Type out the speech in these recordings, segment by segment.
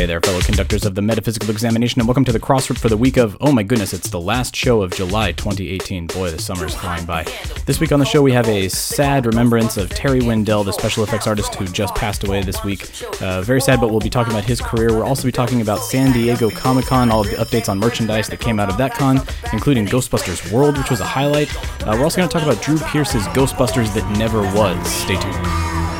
Hey there, fellow conductors of the Metaphysical Examination, and welcome to the Crossrip for the week of, oh my goodness, it's the last show of July 2018. Boy, the summer's flying by. This week on the show, we have a sad remembrance of Terry Windell, the special effects artist who just passed away this week. Uh, very sad, but we'll be talking about his career. We'll also be talking about San Diego Comic Con, all of the updates on merchandise that came out of that con, including Ghostbusters World, which was a highlight. Uh, we're also going to talk about Drew Pierce's Ghostbusters That Never Was. Stay tuned.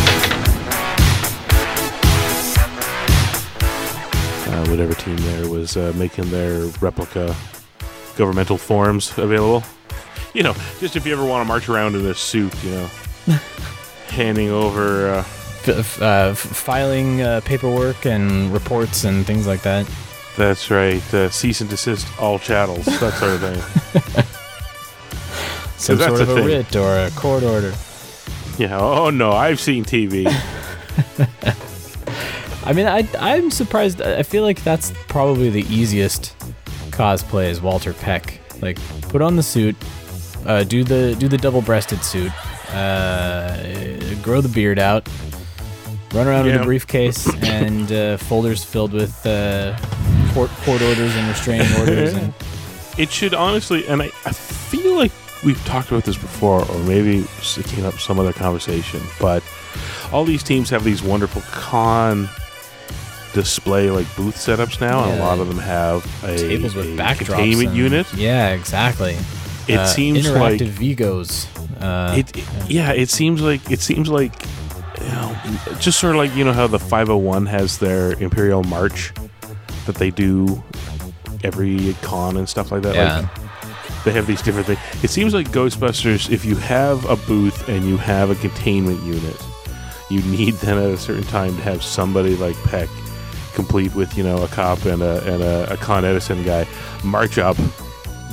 Uh, whatever team there was uh, making their replica governmental forms available. You know, just if you ever want to march around in a suit, you know, handing over. Uh, F- f- uh, f- filing uh, paperwork and reports and things like that. that's right, uh, cease and desist all chattels, that sort of thing. Some that's sort of the a thing. writ or a court order. Yeah. Oh no, I've seen TV. I mean, I, I'm surprised. I feel like that's probably the easiest cosplay is Walter Peck. Like, put on the suit, uh, do the do the double-breasted suit, uh, grow the beard out, run around with a briefcase and uh, folders filled with uh, court court orders and restraining orders. And it should honestly, and I, I feel like we've talked about this before, or maybe it came up some other conversation, but all these teams have these wonderful con display like booth setups now, and a lot of them have a, tables with a backdrops. containment and- unit. Yeah, exactly. It Uh, seems interactive like Vigos. Uh, it, it- yeah, it seems like it seems like you know, just sort of like you know how the 501 has their Imperial March that they do every con and stuff like that. Yeah. Like they have these different things. It seems like Ghostbusters, if you have a booth and you have a containment unit, you need then at a certain time to have somebody like Peck, complete with you know a cop and a and a, a Con Edison guy, march up,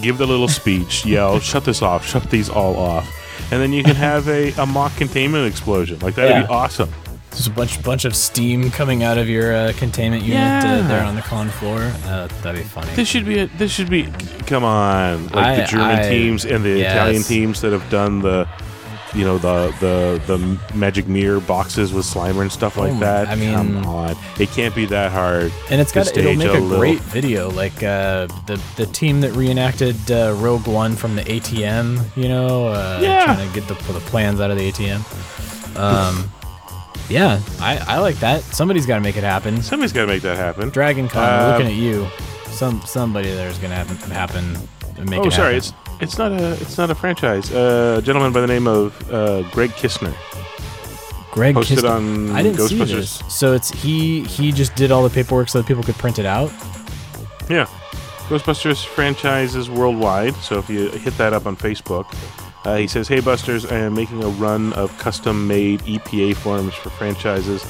give the little speech, yell, "Shut this off! Shut these all off!" And then you can have a, a mock containment explosion. Like that'd Yeah. be awesome. Just a bunch bunch of steam coming out of your uh, containment unit uh, there on the con floor. Uh, that'd be funny. This should be. A, this should be. Come on, like I- the German I- teams and the yes. Italian teams that have done the, you know, the the the magic mirror boxes with Slimer and stuff like Oh, that. I mean- come on, it can't be that hard. and it's to got it'll make a, little- great video. Like uh, the the team that reenacted uh, Rogue One from the ATM. You know, uh, Yeah. trying to get the the plans out of the ATM. Um, yeah, I I like that. Somebody's got to make it happen. Somebody's got to make that happen. Dragon Con, Uh, looking at you. Some somebody there's gonna happen happen. Make it. Oh, it sorry, happen. it's it's not a it's not a franchise. Uh, a gentleman by the name of uh, Greg Kistner. Greg posted Kist- on I didn't see Ghostbusters. this. So it's he he just did all the paperwork so that people could print it out. Yeah. Ghostbusters franchises worldwide. So if you hit that up on Facebook, uh, he says, Hey Busters, I am making a run of custom made EPA forms for franchises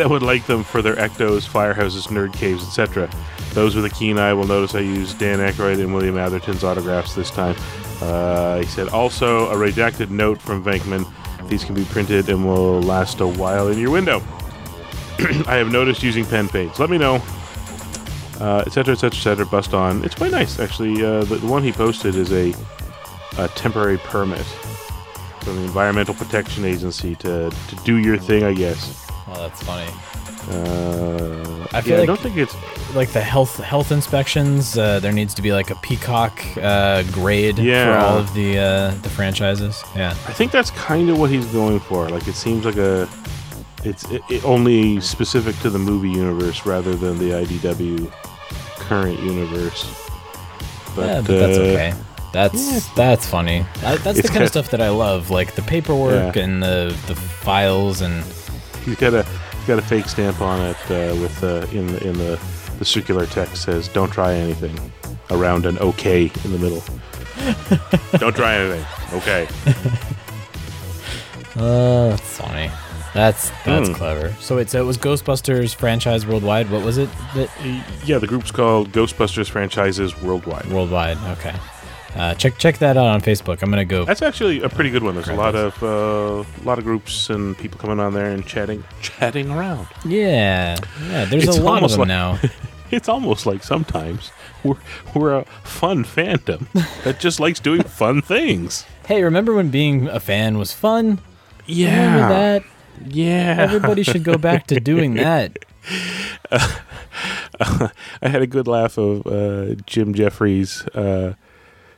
that would like them for their ectos, firehouses, nerd caves, etc. Those with a keen eye will notice I used Dan Aykroyd and William Atherton's autographs this time. Uh, he said, Also, a redacted note from Venkman. These can be printed and will last a while in your window. I have noticed using pen paints. Let me know Etc. Etc. cetera, et cetera, et cetera, bust on. It's quite nice, actually. Uh, the, the one he posted is a, a temporary permit from the Environmental Protection Agency to, to do your thing, I guess. Oh, that's funny. Uh, I feel yeah, I don't think it's. Like the health health inspections, uh, there needs to be like a peacock uh, grade for all of the uh, the franchises. Yeah. I think that's kind of what he's going for. Like, it seems like a. It's it, it only specific to the movie universe rather than the IDW current universe. But, yeah, but that's uh, okay. That's that's funny. I, that's the kind of stuff that I love, like the paperwork Yeah. and the the files and He's got a he's got a fake stamp on it uh, with uh, in the, in the the circular text says "Don't try anything." Around an OK in the middle. Don't try anything. Okay. uh, that's funny. That's that's Hmm. clever. So wait, so it was Ghostbusters franchise worldwide. What was it? That Yeah, the group's called Ghostbusters Franchises Worldwide. worldwide. Okay. Uh, check check that out on Facebook. I'm gonna go. That's actually a pretty good one. There's a lot of uh, lot of groups and people coming on there and chatting chatting around. Yeah, yeah. There's It's a lot of them like- now. It's almost like sometimes we're we're a fun fandom that just likes doing fun things. hey, remember when being a fan was fun? Yeah. Remember that? Yeah. Everybody should go back to doing that. I had a good laugh of uh, Jim Jefferies.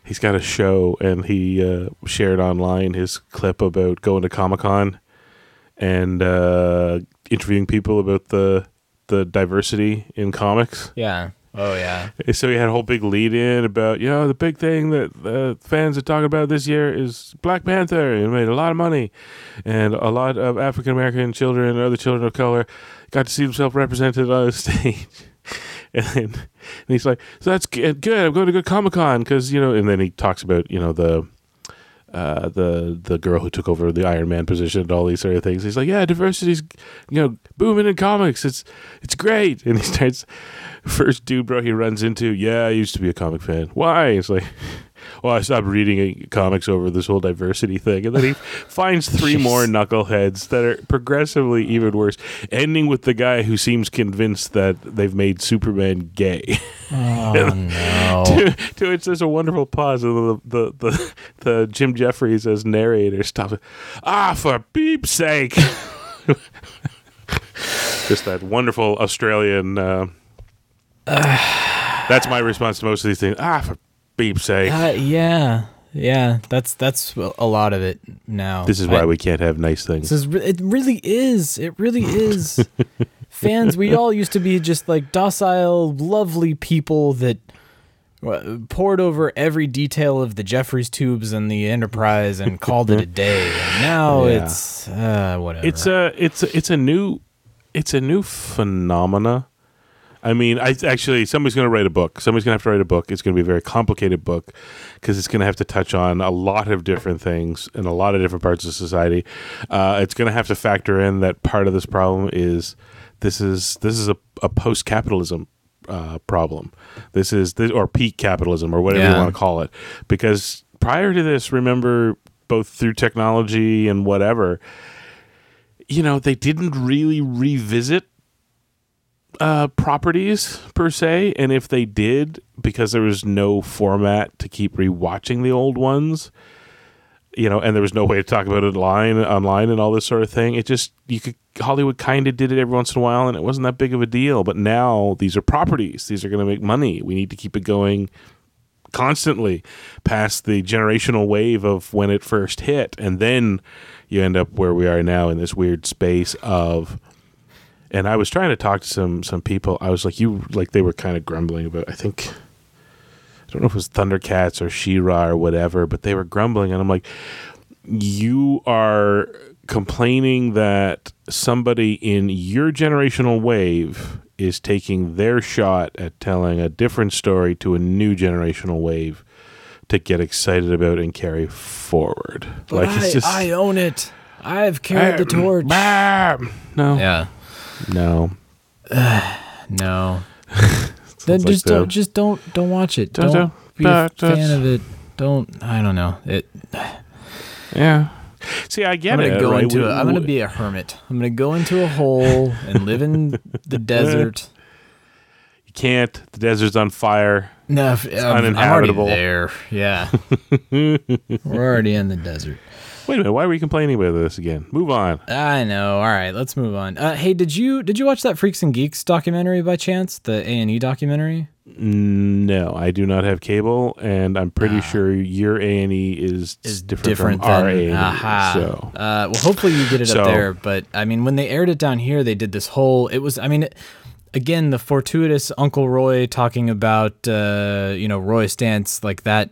He's got a show, and he uh, shared online his clip about going to Comic Con and uh, interviewing people about the the diversity in comics. Yeah. Oh yeah. So he had a whole big lead in about, you know, the big thing that uh, fans are talking about this year is Black Panther. It made a lot of money. And a lot of African American children and other children of color got to see themselves represented on the stage. and, then, and he's like, so that's good. good. I'm going to go Comic Con because, you know, and then he talks about, you know, the. Uh, the the girl who took over the Iron Man position and all these sort of things. He's like, yeah, diversity's you know booming in comics. It's it's great. And he starts first dude, bro, he runs into, yeah, I used to be a comic fan. Why? It's like, well, I stopped reading comics over this whole diversity thing. And then he finds three more knuckleheads that are progressively even worse, ending with the guy who seems convinced that they've made Superman gay. Oh no. to, to which there's a wonderful pause, and the the, the, the Jim Jefferies as narrator stops. Ah, for beep's sake! Just that wonderful Australian. Uh, that's my response to most of these things. Ah, for beep's sake! Uh, yeah. Yeah. That's that's a lot of it now. this is why I- we can't have nice things. This is it really is. It really is. Fans, we all used to be just like docile, lovely people that uh, poured over every detail of the Jefferies tubes and the Enterprise and called it a day. And now Yeah. it's uh, whatever. it's a it's a, it's a new it's a new phenomena. I mean, I actually somebody's going to write a book. Somebody's going to have to write a book. It's going to be a very complicated book because it's going to have to touch on a lot of different things in a lot of different parts of society. Uh, it's going to have to factor in that part of this problem is this is this is a, a post capitalism uh, problem. This is this or peak capitalism or whatever Yeah. you want to call it. Because prior to this, remember both through technology and whatever, you know, they didn't really revisit uh, properties per se, and if they did, because there was no format to keep rewatching the old ones, you know, and there was no way to talk about it online, online, and all this sort of thing. It just you could Hollywood kind of did it every once in a while, and it wasn't that big of a deal. But now these are properties; these are going to make money. We need to keep it going constantly past the generational wave of when it first hit, and then you end up where we are now in this weird space of. And I was trying to talk to some some people. I was like, you like they were kind of grumbling about. I think I don't know if it was Thundercats or She-Ra or whatever, but they were grumbling, and I'm like, you are complaining that somebody in your generational wave is taking their shot at telling a different story to a new generational wave to get excited about and carry forward. But I, I own it. I've carried the torch. Bah! No, Yeah. No. No. then just don't just don't don't watch it. Don't- Don't, be a fan of it. Don't I don't know. It Yeah. See, I get I'm gonna it. go right? into We- it. I'm gonna be a hermit. I'm gonna go into a hole and live in the desert. You can't. The desert's on fire. No, if- I'm, uninhabitable. I'm already there. Yeah, we're already in the desert. Wait a minute. Why are we complaining about this again? Move on. I know. All right, let's move on. Uh, hey, did you did you watch that Freaks and Geeks documentary by chance? The A and E documentary? No, I do not have cable, and I'm pretty sure your A and E is Ah. is different, different, from our A and E. So uh, well, hopefully you get it So- up there. But I mean, when they aired it down here, they did this whole. It was. I mean. It, Again, the fortuitous Uncle Roy talking about, uh, you know, Roy Stance like that.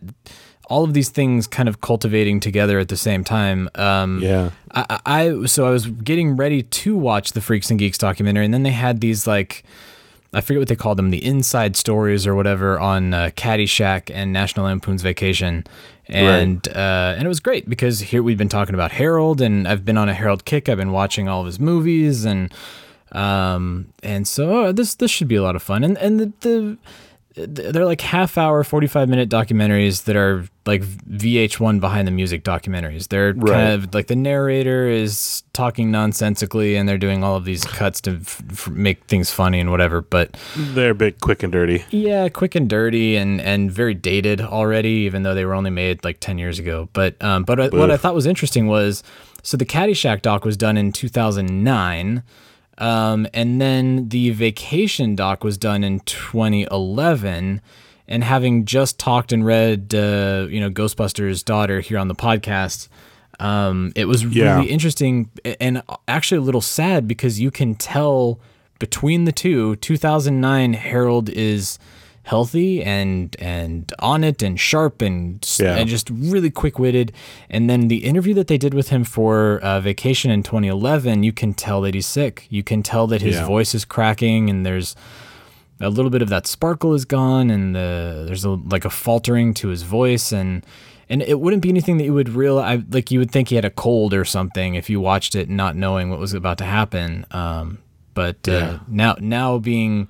All of these things kind of cultivating together at the same time. Um, Yeah. I, I so I was getting ready to watch the Freaks and Geeks documentary, and then they had these like I forget what they called them, the inside stories or whatever on uh, Caddyshack and National Lampoon's Vacation, and uh, and it was great because here we've been talking about Harold, and I've been on a Harold kick. I've been watching all of his movies, and um and so uh, this this should be a lot of fun, and and the. the they're like half hour 45 minute documentaries that are like vh1 behind the music documentaries they're Right. kind of like the narrator is talking nonsensically and they're doing all of these cuts to f- f- make things funny and whatever but They're a bit quick and dirty. yeah quick and dirty and and very dated already even though they were only made like 10 years ago but um but I, what i thought was interesting was so the caddyshack doc was done in 2009 um, and then the vacation doc was done in 2011. And having just talked and read, uh, you know, Ghostbusters' daughter here on the podcast, um, it was Yeah. really interesting and actually a little sad because you can tell between the two, 2009 Harold is healthy and and on it and sharp and, Yeah. and just really quick-witted and then the interview that they did with him for uh, vacation in 2011 you can tell that he's sick you can tell that his Yeah. voice is cracking and there's a little bit of that sparkle is gone and the, there's a, like a faltering to his voice and and it wouldn't be anything that you would realize like you would think he had a cold or something if you watched it not knowing what was about to happen um, but uh, Yeah. now now being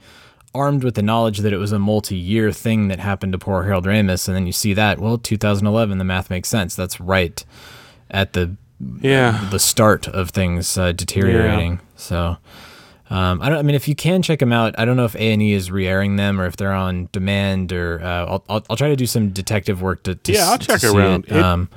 armed with the knowledge that it was a multi-year thing that happened to poor Harold Ramis and then you see that well 2011 the math makes sense that's right at the Yeah. the start of things uh, deteriorating. So, um, I don't. I mean, if you can check them out, I don't know if A and E is re-airing them or if they're on demand. Or uh, I'll, I'll I'll try to do some detective work to. to Yeah, I'll check around. It. It- Um,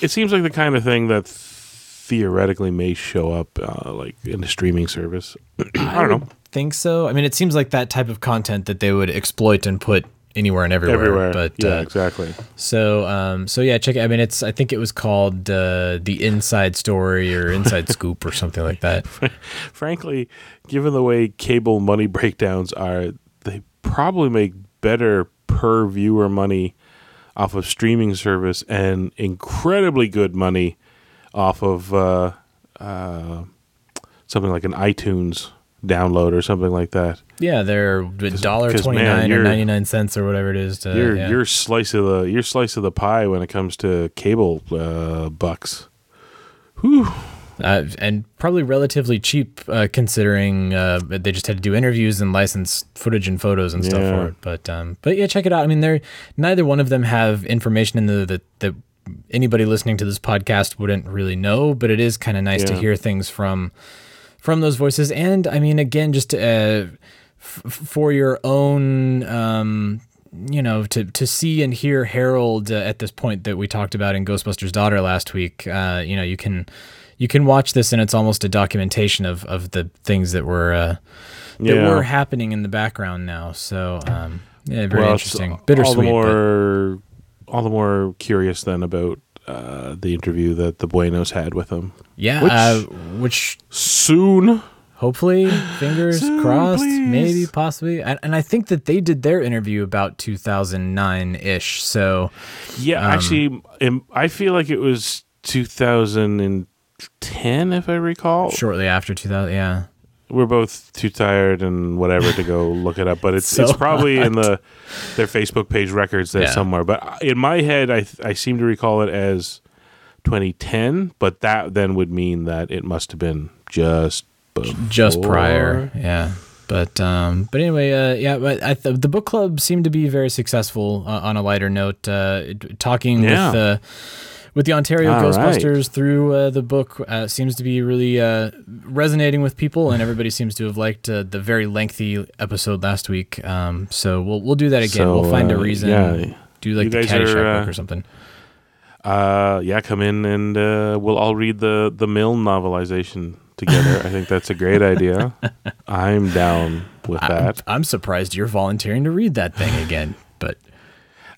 It seems like the kind of thing that theoretically may show up uh, like in a streaming service. I don't know. think so. I mean, it seems like that type of content that they would exploit and put anywhere and everywhere. Everywhere. But yeah, uh, exactly. so um, so yeah, check. it. I mean, it's. I think it was called uh, the Inside Story or Inside Scoop or something like that. Frankly, given the way cable money breakdowns are, they probably make better per viewer money off of streaming service and incredibly good money off of uh, uh, something like an iTunes download or something like that. Yeah, they're dollar twenty nine or ninety nine cents or whatever it is. To, your yeah. your slice of the your slice of the pie when it comes to cable uh, bucks. uh, and probably relatively cheap uh, considering uh, they just had to do interviews and license footage and photos and stuff Yeah. for it. But um, but yeah, check it out. I mean, they're neither one of them have information in the that that anybody listening to this podcast wouldn't really know. But it is kind of nice to hear things from from those voices. And I mean, again, just uh, f- for your own. Um, you know, to to see and hear Harold uh, at this point that we talked about in Ghostbusters' Daughter last week, uh, you know, you can you can watch this and it's almost a documentation of of the things that were uh, that Yeah. were happening in the background now. So um, yeah, very Well, interesting, all bittersweet. the but- more, all the more curious then about uh, the interview that the Buenos had with him. yeah, which- uh, which Soon, hopefully, fingers Soon, crossed, please. maybe, possibly, and, and I think that they did their interview about 2009 ish. So yeah. Um, actually, I feel like it was 2010, if I recall. shortly after 2000, yeah. We're both too tired and whatever to go look it up, but it's So it's probably in the their Facebook page records there Yeah. somewhere. But in my head, I I seem to recall it as 2010, but that then would mean that it must have been just just prior yeah but um but anyway uh yeah but I th- the book club seemed to be very successful uh, on a lighter note uh talking Yeah. with uh with the Ontario All Ghostbusters through uh, the book uh, seems to be really uh, resonating with people, and everybody seems to have liked uh, the very lengthy episode last week. Um, so we'll we'll do that again. So, we'll find a uh, reason. yeah. do like You the guys Caddyshack are, uh, book or something. Uh, yeah, come in and uh, we'll all read the the Milne novelization together. I think that's a great idea. I'm down with that. I'm surprised you're volunteering to read that thing again, but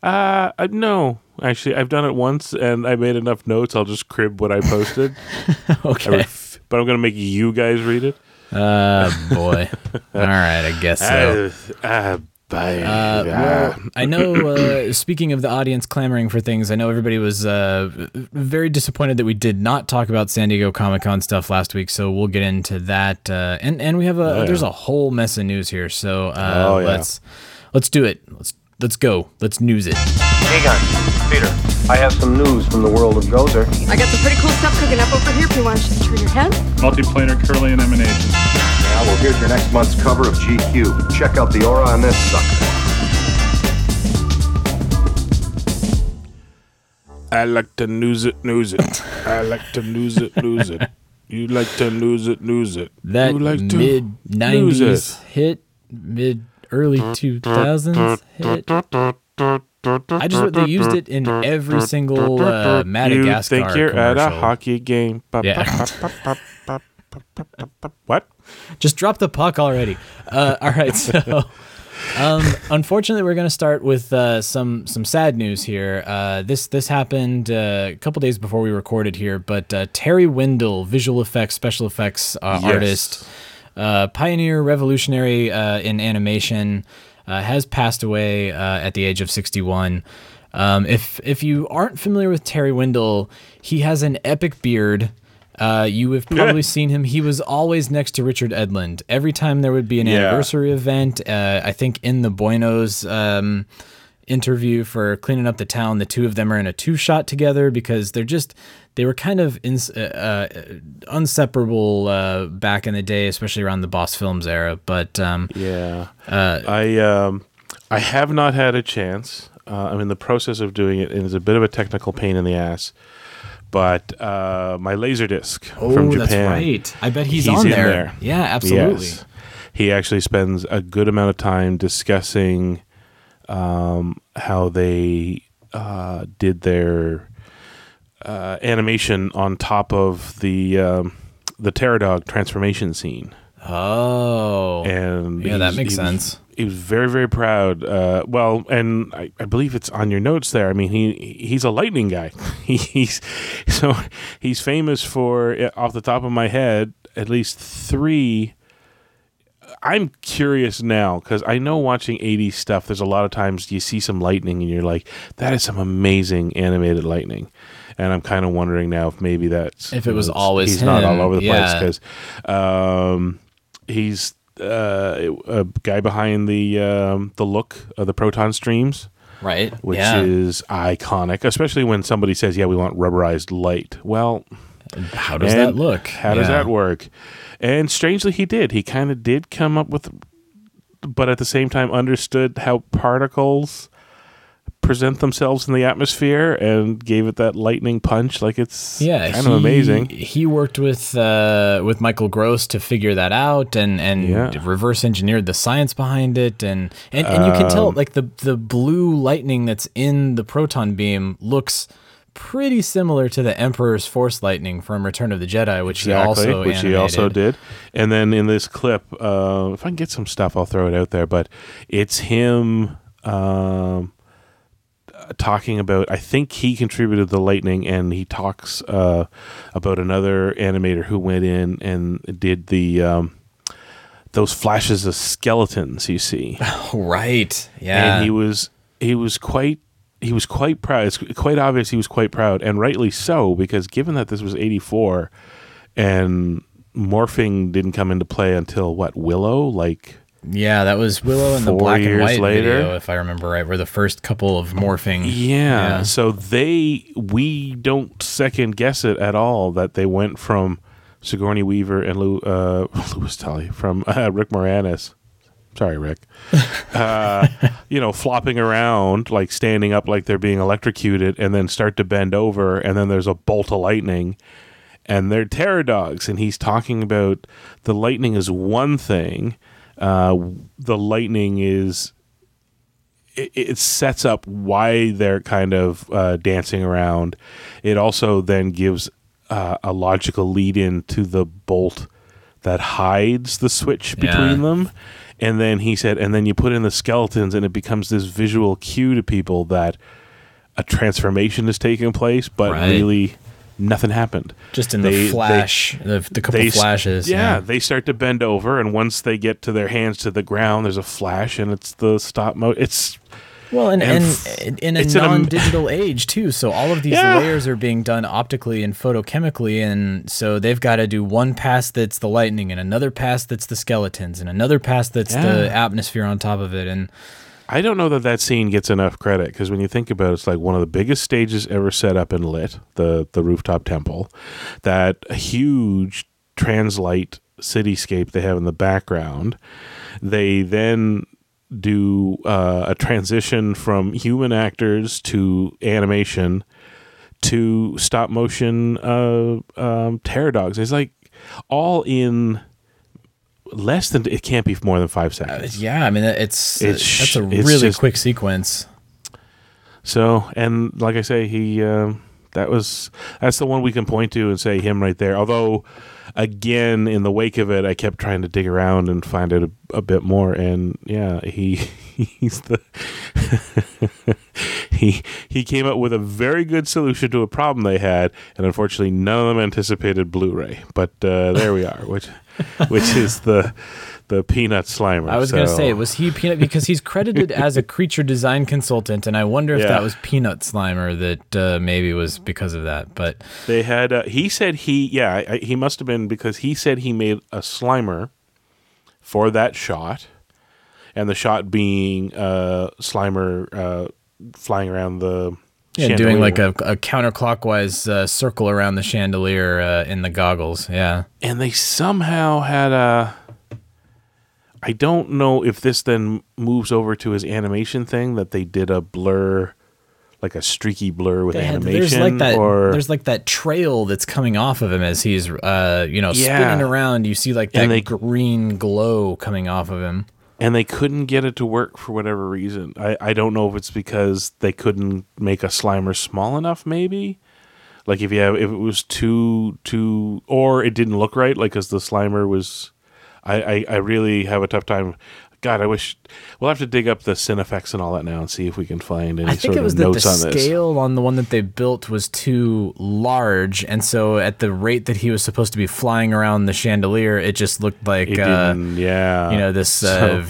Uh, uh, no, actually, I've done it once, and I made enough notes. I'll just crib what I posted. I okay. ref- but I'm gonna make you guys read it. Uh, boy. All right, I guess so. Uh, uh, Uh, well, I know. Uh, speaking of the audience clamoring for things, I know everybody was uh, very disappointed that we did not talk about San Diego Comic Con stuff last week. So we'll get into that, uh, and and we have a Oh, yeah. there's a whole mess of news here. So uh, Oh, yeah. let's let's do it. Let's let's go. Let's news it. Hey guys, Peter, I have some news from the world of Gozer. I got some pretty cool stuff cooking up over here if you want to turn your head. Multiplanar Kirlian emanation. Now, well, here's your next month's cover of GQ. Check out the aura on this sucker. I like to news it, news it. I like to news it, news it. You like to news it, news it. That you like to mid '90s hit, mid early 2000s hit. I just they used it in every single uh, Madagascar. You think you're commercial. at a hockey game? Yeah. what? Just drop the puck already. Uh, all right, so. Um, unfortunately, we're going to start with uh, some some sad news here. Uh, this this happened uh, a couple days before we recorded here, but uh, Terry Windell, visual effects special effects uh, yes. artist, uh, pioneer, revolutionary uh, in animation, uh, has passed away uh, at the age of 61. Um, if if you aren't familiar with Terry Windell, he has an epic beard. Uh, you have probably seen him. He was always next to Richard Edlund. Every time there would be an Yeah. anniversary event, uh, I think in the Buenos um, interview for cleaning up the town, the two of them are in a two shot together because they're just they were kind of ins- uh, uh, inseparable uh, back in the day, especially around the Boss Films era. But um, Yeah. uh, I um, I have not had a chance. Uh, I'm in the process of doing it, and it's a bit of a technical pain in the ass. But uh, my Laserdisc oh, from Japan. that's right. I bet he's, He's on in there. there. Yeah, absolutely. Yes. He actually spends a good amount of time discussing um, how they uh, did their uh, animation on top of the um, the Pterodog transformation scene. Oh, And Yeah, that makes he was- sense. he was very, very proud. Uh, well, and I, I believe it's on your notes there. I mean, he he's a lightning guy. He's so he's famous for, uh, off the top of my head, at least three. I'm curious now because I know watching 80s stuff. There's a lot of times you see some lightning and you're like, "That is some amazing animated lightning," and I'm kind of wondering now if maybe that's If it was always he's not all over the yeah. place because um, he's uh, a guy behind the um, the look of the proton streams, right. which yeah. is iconic, especially when somebody says, "Yeah, we want rubberized light." Well, How does and that look? How does Yeah. that work? And strangely, he did. He kind of did come up with, but at the same time, understood how particles present themselves in the atmosphere and gave it that lightning punch. Like it's Yeah, kind he, of amazing. He worked with uh, with Michael Gross to figure that out and and Yeah. reverse engineered the science behind it and and, and you can Um, tell like the the blue lightning that's in the proton beam looks pretty similar to the Emperor's Force lightning from Return of the Jedi, which he also which he also did. And then in this clip, uh, if I can get some stuff, I'll throw it out there. But it's him um, talking about. I think he contributed the lightning, and he talks uh, about another animator who went in and did the. Um, those flashes of skeletons you see, Right. Yeah. and he was he was quite he was quite proud. It's quite obvious he was quite proud, and rightly so, because given that this was '84, and morphing didn't come into play until what Willow, like yeah, that was Willow and the black and white later? video, if I remember right, were the first couple of morphing. yeah. So they we don't second guess it at all that they went from Sigourney Weaver and Lou, uh, Louis Tully from uh, Rick Moranis. Sorry, Rick. uh, you know, flopping around, like standing up like they're being electrocuted, and then start to bend over, and then there's a bolt of lightning, and they're terror dogs. And he's talking about the lightning is one thing, uh, the lightning is it, it sets up why they're kind of uh, dancing around. It also then gives uh, a logical lead in to the bolt that hides the switch between Yeah. them. And then he said, and then you put in the skeletons, and it becomes this visual cue to people that a transformation is taking place, but Right. really nothing happened. Just in They- the they- flash, the, the couple they flashes. Yeah, they start to bend over, and once they get to their hands to the ground, there's a flash, and it's the stop mo. It's Well, and, And and, in a it's an am- non-digital age too, so all of these Yeah. layers are being done optically and photochemically, and so they've got to do one pass that's the lightning, and another pass that's the skeletons, and another pass that's the atmosphere on top of it, and I don't know that that scene gets enough credit because when you think about it, it's like one of the biggest stages ever set up and lit, the the rooftop temple, that huge translight cityscape they have in the background. They then do uh, a transition from human actors to animation to stop motion uh, um, terror dogs. It's like all in less than it can't be more than five seconds. yeah, I mean it's, It's it's that's a really just- quick sequence. So, and like I say, he um, that was that's the one we can point to and say him right there. Although, again, in the wake of it, I kept trying to dig around and find it a, a bit more. And yeah, he he's the he he came up with a very good solution to a problem they had, and unfortunately, none of them anticipated Blu-ray. But uh, there we are, which which is the the peanut slimer. I was going to say, was he Peanut? Because he's credited as a creature design consultant, and I wonder if Yeah. that was Peanut Slimer that uh, maybe was because of that. But They had. Uh, he said he. Yeah, I, I- he must have been because he said he made a Slimer for that shot, and the shot being uh, Slimer uh, flying around the. yeah, doing like a, a counterclockwise uh, circle around the chandelier uh, in the goggles. Yeah. and they somehow had a. I don't know if this then moves over to his animation thing that they did a blur, like a streaky blur with had- animation, there's like that. or There's like that trail that's coming off of him as he's, uh, you know, Yeah. spinning around. You see like that they- green glow coming off of him. and they couldn't get it to work for whatever reason. I, I don't know if it's because they couldn't make a Slimer small enough, maybe. Like if you have if it was too too or it didn't look right, like because the Slimer was, I, I I really have a tough time. God, I wish we'll have to dig up the Cinefex and all that now and see if we can find any I think sort it was of that the notes on this. The scale on the one that they built was too large, and so at the rate that he was supposed to be flying around the chandelier, it just looked like uh, yeah, you know this So- uh,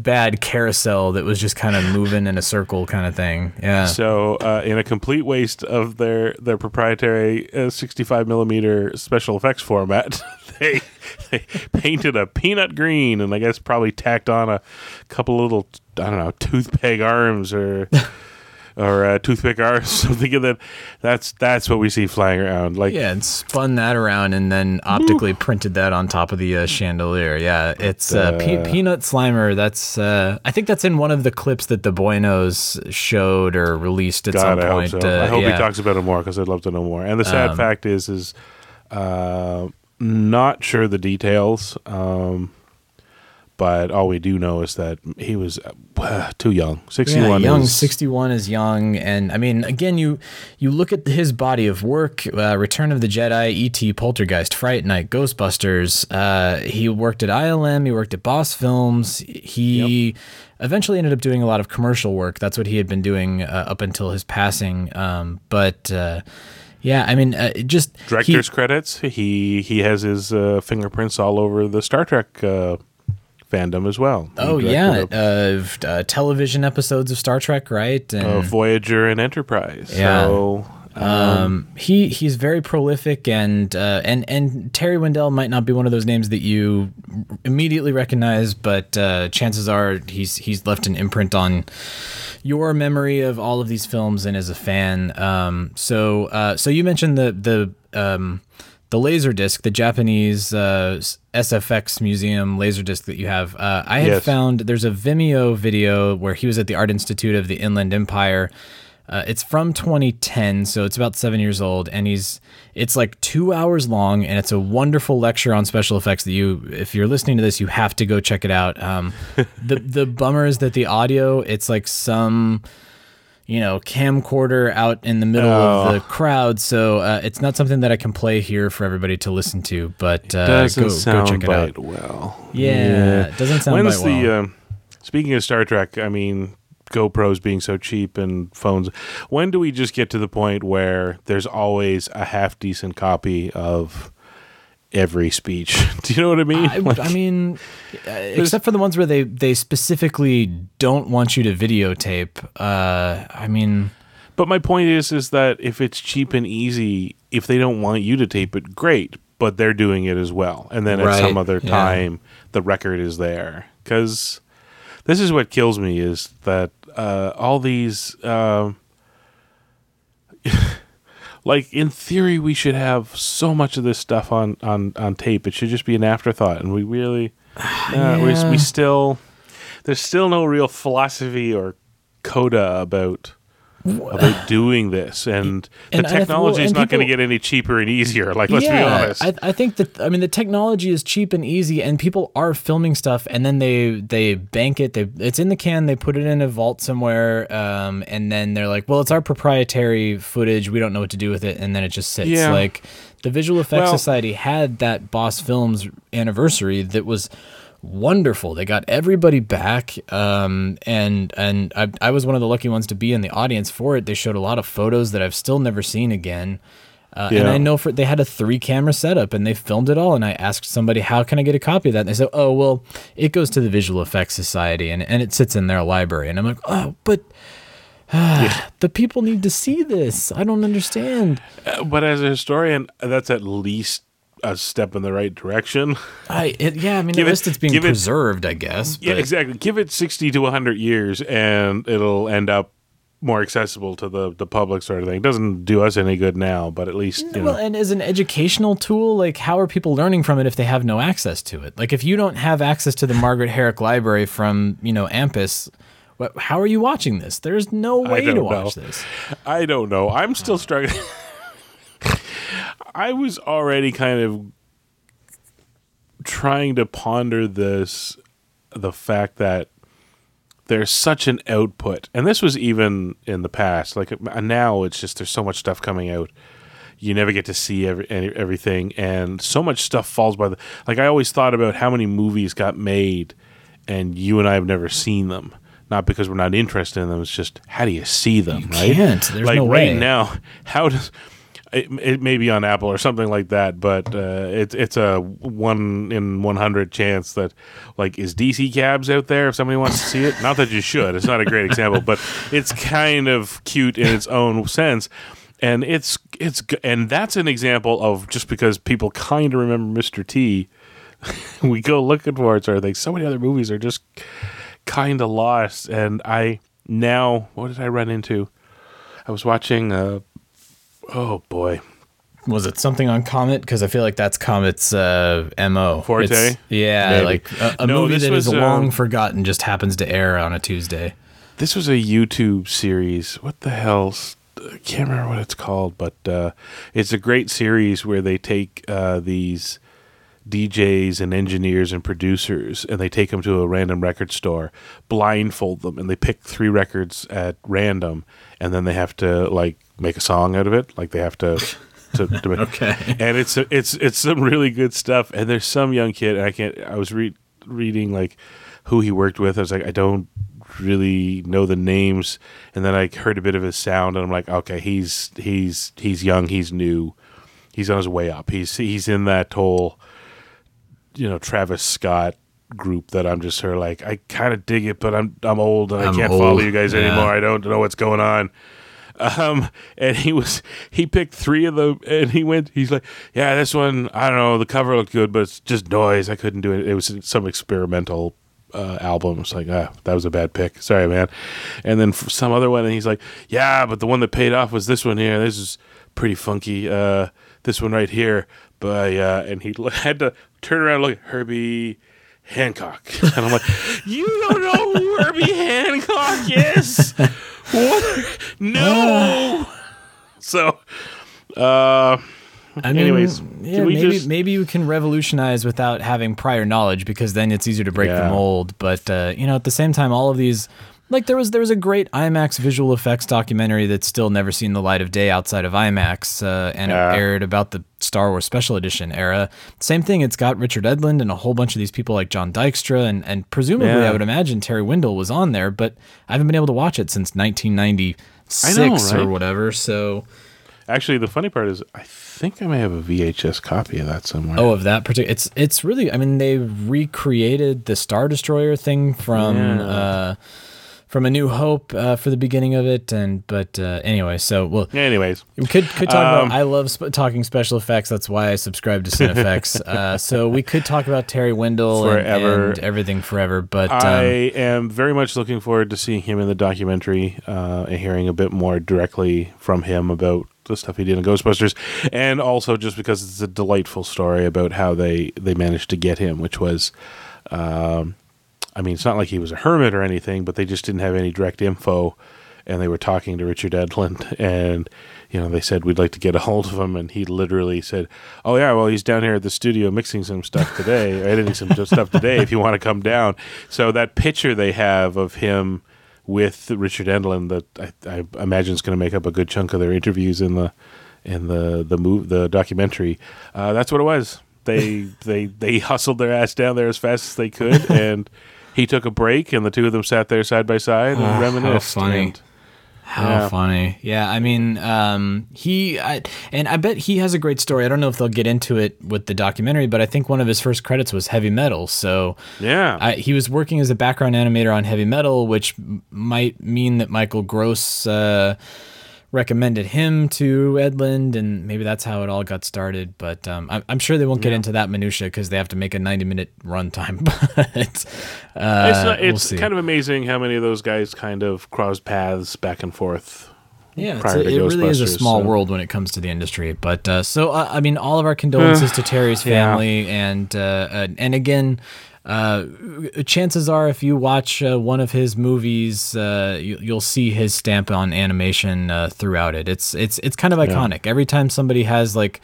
bad carousel that was just kind of moving in a circle kind of thing. Yeah. So, uh, in a complete waste of their their proprietary uh, 65 millimeter special effects format, they they painted a peanut green, and I guess probably tacked on a couple little I don't know toothpick arms or or uh, toothpick arms something of that. That's that's what we see flying around. Like yeah, and spun that around and then optically printed that on top of the uh, chandelier. Yeah, it's uh, Pe- Peanut Slimer. That's uh, I think that's in one of the clips that the Buenos showed or released at God, some I hope point. so. Uh, I hope yeah. he talks about it more because I'd love to know more. And the sad Um, fact is, is uh, not sure the details. Um, but all we do know is that he was uh, too young. Sixty-one. Yeah, young. is- Sixty-one is young, and I mean, again, you you look at his body of work: uh, Return of the Jedi, E.T., Poltergeist, Fright Night, Ghostbusters. Uh, he worked at ILM. He worked at Boss Films. He eventually ended up doing a lot of commercial work. That's what he had been doing uh, up until his passing. Um, but uh, yeah, I mean, uh, just he- Director's credits. He he has his uh, fingerprints all over the Star Trek uh, fandom as well. He Oh yeah, a- uh, uh, television episodes of Star Trek, right? And Voyager and Enterprise. Yeah. So Um, he he's very prolific, and uh, and and Terry Windell might not be one of those names that you immediately recognize, but uh, chances are he's he's left an imprint on your memory of all of these films and as a fan. Um, so uh, so you mentioned the the um, the Laserdisc, the Japanese uh, SFX Museum Laserdisc that you have. Uh, I had Yes. found there's a Vimeo video where he was at the Art Institute of the Inland Empire. Uh, it's from 2010, so it's about seven years old, and he's it's like two hours long, and it's a wonderful lecture on special effects that you, if you're listening to this, you have to go check it out. Um, the the bummer is that the audio, it's like some you know, camcorder out in the middle of Oh. the crowd. So uh, it's not something that I can play here for everybody to listen to. But uh, go, go check it out. well. Yeah, it doesn't sound When's bite well. the? um speaking of Star Trek, I mean, GoPros being so cheap and phones. When do we just get to the point where there's always a half decent copy of every speech? Do you know what I mean? I, I mean, except for the ones where they they specifically don't want you to videotape. Uh, I mean, But my point is, is that if it's cheap and easy, if they don't want you to tape it, great. But they're doing it as well, and then at some other yeah. time, the record is there. Because this is what kills me is that uh, all these, um like in theory, we should have so much of this stuff on on on tape. It should just be an afterthought, and we really, uh, we, we still, there's still no real philosophy or coda about about doing this, and, And the technology is not going to get any cheaper and easier. Like, let's be honest. I, I think that I mean the technology is cheap and easy, and people are filming stuff, and then they they bank it. They it's in the can. They put it in a vault somewhere, um, and then they're like, "Well, it's our proprietary footage. We don't know what to do with it," and then it just sits. Yeah. Like the Visual Effects Well- Society had that Boss Films anniversary that was wonderful. They got everybody back, um, and and I, I was one of the lucky ones to be in the audience for it. They showed a lot of photos that I've still never seen again. Uh, And I know for they had a three camera setup and they filmed it all. And I asked somebody, "How can I get a copy of that?" And they said, "Oh, well, it goes to the Visual Effects Society and and it sits in their library." And I'm like, "Oh, but." The people need to see this. I don't understand. Uh, but as a historian, that's at least a step in the right direction. I it, yeah, I mean, Give at it- least it's being give it- preserved, I guess. Yeah, but- exactly. Give it 60 to 100 years and it'll end up more accessible to the, the public sort of thing. It doesn't do us any good now, but at least, you Well, know. and as an educational tool, like how are people learning from it if they have no access to it? Like if you don't have access to the Margaret Herrick Library from you know AMPAS, how are you watching this? There's no way to watch know. this. I don't know. I'm still struggling. I was already kind of trying to ponder this the fact that there's such an output. And this was even in the past. Like uh, now it's just there's so much stuff coming out. You never get to see every, any, everything and so much stuff falls by the like I always thought about how many movies got made and you and I have never seen them. Not because we're not interested in them, it's just how do you see them, right? can't. There's like no right way. now, how does it, it may be on Apple or something like that, but uh, it's it's a one in one hundred chance that like is DC Cabs out there if somebody wants to see it. Not that you should. It's not a great example, but it's kind of cute in its own sense, and it's it's and that's an example of just because people kind of remember Mr. T. we go looking for it sort of. So many other movies are just kind of lost, and I now what did I run into? I was watching. Uh, oh boy, Was it something on Comet? Because I feel like that's Comet's uh, mo. Forte? It's- yeah, Maybe. like a, a No, movie that is was, long um, forgotten just happens to air on a Tuesday. this was a YouTube series. What the hell? I can't remember what it's called, but uh, it's a great series where they take uh, these DJs and engineers and producers and they take them to a random record store, blindfold them, and they pick three records at random, and then they have to like make a song out of it. Like they have to. To, to make, Okay. and it's it's it's some really good stuff. And there's some young kid, and I can't. I was re- reading like who he worked with. I was like, I don't really know the names. And then I heard a bit of his sound, and I'm like, okay, he's he's he's young, he's new, he's on his way up. He's he's in that whole, you know, Travis Scott group that I'm just sort of like, I kind of dig it, but I'm I'm old and I'm I can't old, follow you guys yeah. anymore. I don't know what's going on. Um, and he was he picked three of them, and he went. He's like, yeah, this one, I don't know, the cover looked good, but it's just noise. I couldn't do it. It was some experimental uh, album. It's like, ah, that was a bad pick. Sorry, man. And then some other one, and he's like, yeah, but the one that paid off was this one here. This is pretty funky. Uh, this one right here. But uh, and he had to turn around and look at Herbie. Hancock, and I'm like, you don't know who Herbie Hancock is? What? No. So, uh, I mean, Anyways, yeah, maybe just- maybe you can revolutionize without having prior knowledge because then it's easier to break Yeah. the mold. But uh, you know, at the same time, all of these Like there was there was a great IMAX visual effects documentary that's still never seen the light of day outside of IMAX, uh, and Yeah. it aired about the Star Wars Special Edition era. Same thing. It's got Richard Edlund and a whole bunch of these people like John Dykstra, and and presumably Yeah. I would imagine Terry Windell was on there, but I haven't been able to watch it since 1996 I know, or whatever. So Actually, the funny part is, I think I may have a VHS copy of that somewhere. Oh, of that particular, it's it's really. I mean, they recreated the Star Destroyer thing from Yeah. uh, from A New Hope uh, for the beginning of it, and but uh, anyway, so well, anyways, we could could talk Um, about. I love sp- talking special effects. That's why I subscribe to Cinefex. uh, so we could talk about Terry Windell and, and everything forever. But I um, am very much looking forward to seeing him in the documentary uh, and hearing a bit more directly from him about the stuff he did in Ghostbusters, and also just because it's a delightful story about how they they managed to get him, which was. Um, I mean, it's not like he was a hermit or anything, but they just didn't have any direct info, and they were talking to Richard Edlund, and you know they said we'd like to get a hold of him, and he literally said, "Oh yeah, well he's down here at the studio mixing some stuff today, or editing some stuff today. If you want to come down." So that picture they have of him with Richard Edlund, that I, I imagine is going to make up a good chunk of their interviews in the in the the move the documentary. Uh, that's what it was. They they they hustled their ass down there as fast as they could, and he took a break, and the two of them sat there side by side and Ah, how reminisced. funny. and- How Yeah. funny. Yeah, I mean, um, he, I, and I bet he has a great story. I don't know if they'll get into it with the documentary, but I think one of his first credits was Heavy Metal. So Yeah. I, he was working as a background animator on Heavy Metal, which m- might mean that Michael Gross uh, recommended him to Edlund, and maybe that's how it all got started. But um, I'm, I'm sure they won't get into that minutia because they have to make a 90 minute runtime. but uh, it's not, we'll kind of amazing how many of those guys kind of crossed paths back and forth. Yeah, it's prior a, to it really is a Ghostbusters, small so- world when it comes to the industry. But uh, so uh, I mean, all of our condolences to Terry's Yeah. family, and uh, uh, and again, uh, chances are, if you watch uh, one of his movies, uh, you, you'll see his stamp on animation uh, throughout it. It's it's it's kind of iconic. Every time somebody has like,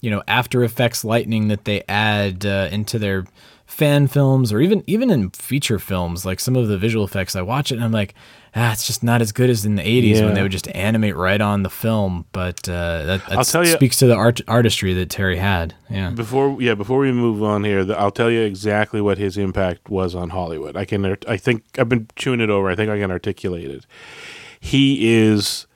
you know, After Effects lightning that they add uh, into their fan films or even even in feature films like some of the visual effects i watch it and i'm like ah it's just not as good as in the 80s when they would just animate right on the film but uh, that, that I'll tell ya- speaks to the art artistry that terry had yeah Before yeah, before we move on here, the, I'll tell you exactly what his impact was on Hollywood. I can I think I've been chewing it over. I think I can articulate it. He is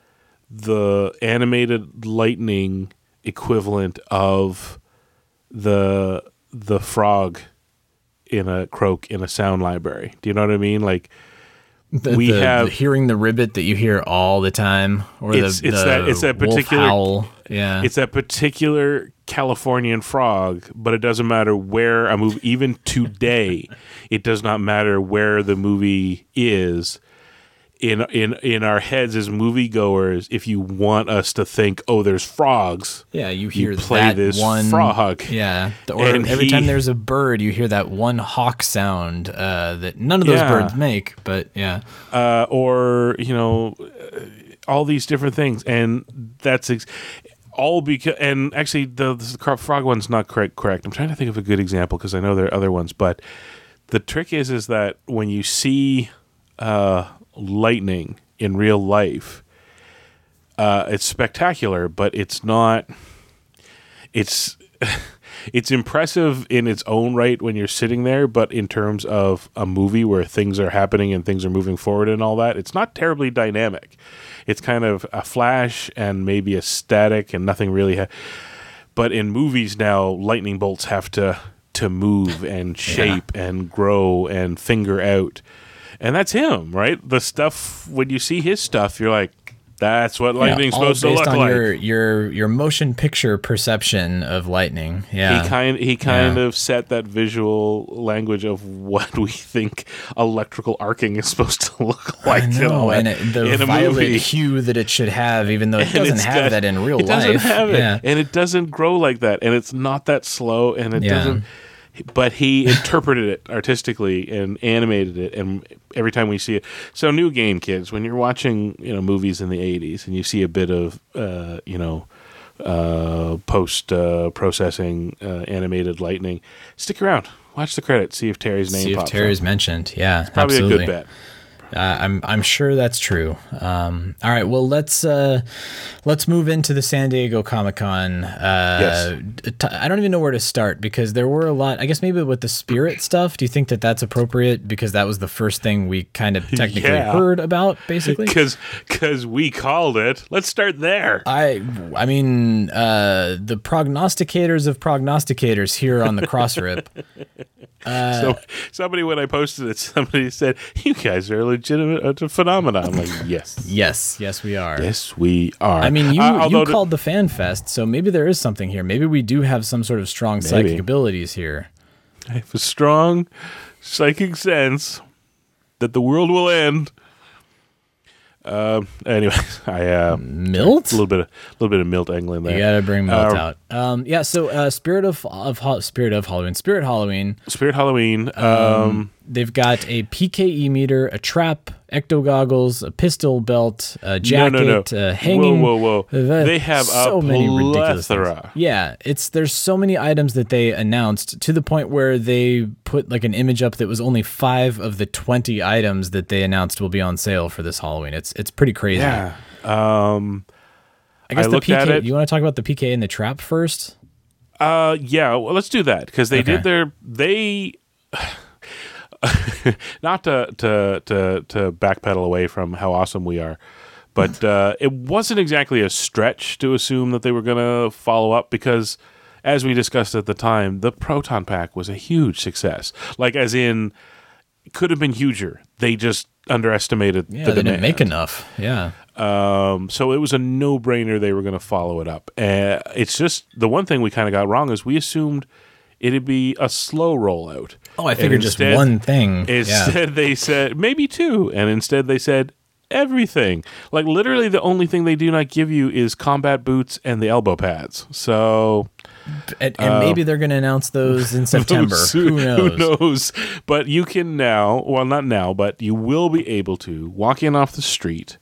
the animated lightning equivalent of the the frog in a croak in a sound library. Do you know what I mean? Like the, we the- have- the hearing the ribbit that you hear all the time or It's- the, it's that- it's that particular- howl. yeah It's that particular Californian frog, but it doesn't matter where a movie, even today, it does not matter where the movie is. In in in our heads as moviegoers, if you want us to think, oh, there's frogs, yeah you hear play that this one frog. yeah or And every he- time there's a bird you hear that one hawk sound uh, that none of those Yeah. birds make but yeah uh, or you know, uh, all these different things, and that's ex- all because. And actually, the, the frog one's not correct. Correct. I'm trying to think of a good example because I know there are other ones, but the trick is is that when you see uh, lightning in real life, uh, it's spectacular, but it's not. It's it's impressive in its own right when you're sitting there, but in terms of a movie where things are happening and things are moving forward and all that, it's not terribly dynamic. It's kind of a flash and maybe a static and nothing really. Ha- but in movies now, lightning bolts have to to move and shape and grow and finger out, and that's him, right? The stuff when you see his stuff, you're like, that's what lightning's all supposed to look on like. your your your motion picture perception of lightning. Yeah, He kind he kind Yeah. of set that visual language of what we think electrical arcing is supposed to look like. I and know, and it, the in a violet movie. hue that it should have, even though it And doesn't have got- that in real it life. doesn't have it, Yeah. and it doesn't grow like that, and it's not that slow, and it Yeah. doesn't. But he interpreted it artistically and animated it, and every time we see it, so new game kids, when you're watching you know movies in the '80s and you see a bit of uh, you know uh, post uh, processing uh, animated lightning, stick around, watch the credits, see if Terry's name See if Terry's up. mentioned. Yeah, Probably absolutely. a good bet. Uh, I'm I'm sure that's true. Um, all right, well let's uh, let's move into the San Diego Comic Con. Uh, t- I don't even know where to start because there were a lot. I guess maybe with the spirit stuff. Do you think that that's appropriate because that was the first thing we kind of technically Yeah. heard about, basically? Because because we called it. Let's start there. I I mean uh, the prognosticators of prognosticators here on the cross rip. so somebody when I posted it, somebody said, "You guys are a legitimate uh, phenomenon." I'm like, "Yes, Yes, yes, we are. yes, we are." I mean, you Uh, you called the fan fest, so maybe there is something here. Maybe we do have some sort of strong psychic abilities here. I have a strong psychic sense that the world will end. Um. anyway, I uh, Milt? a little bit, of, a little bit of Milt Englund there. You gotta bring Milt Uh, out. Um, yeah. So, uh, Spirit of of Ho- Spirit of Halloween, Spirit Halloween. Spirit Halloween. Um, They've got a PKE meter, a trap, ecto goggles, a pistol belt, a jacket, no, no. Uh, hanging. Whoa, whoa, whoa! uh, They have so a many ridiculous things. Yeah, it's there's so many items that they announced to the point where they put like an image up that was only five of the twenty items that they announced will be on sale for this Halloween. It's it's pretty crazy. Yeah. Um. I guess I the PK. You want to talk about the PK and the trap first? Uh. Yeah. Well, let's do that because they Okay. did their they. not to to to to backpedal away from how awesome we are, but uh, it wasn't exactly a stretch to assume that they were going to follow up because, as we discussed at the time, the proton pack was a huge success. Like, as in, could have been huger. They just underestimated Yeah, the they demand. didn't make enough. Yeah. Um, so it was a no brainer they were going to follow it up. Uh, it's just the one thing we kind of got wrong is we assumed it'd be a slow rollout. Oh, I figured just instead- one thing. Yeah. Instead, they said maybe two, and instead they said everything. Like literally, the only thing they do not give you is combat boots and the elbow pads. So And, and uh, maybe they're going to announce those in September. soon- Who knows? Who knows? But you can now, well, not now, but you will be able to walk in off the street,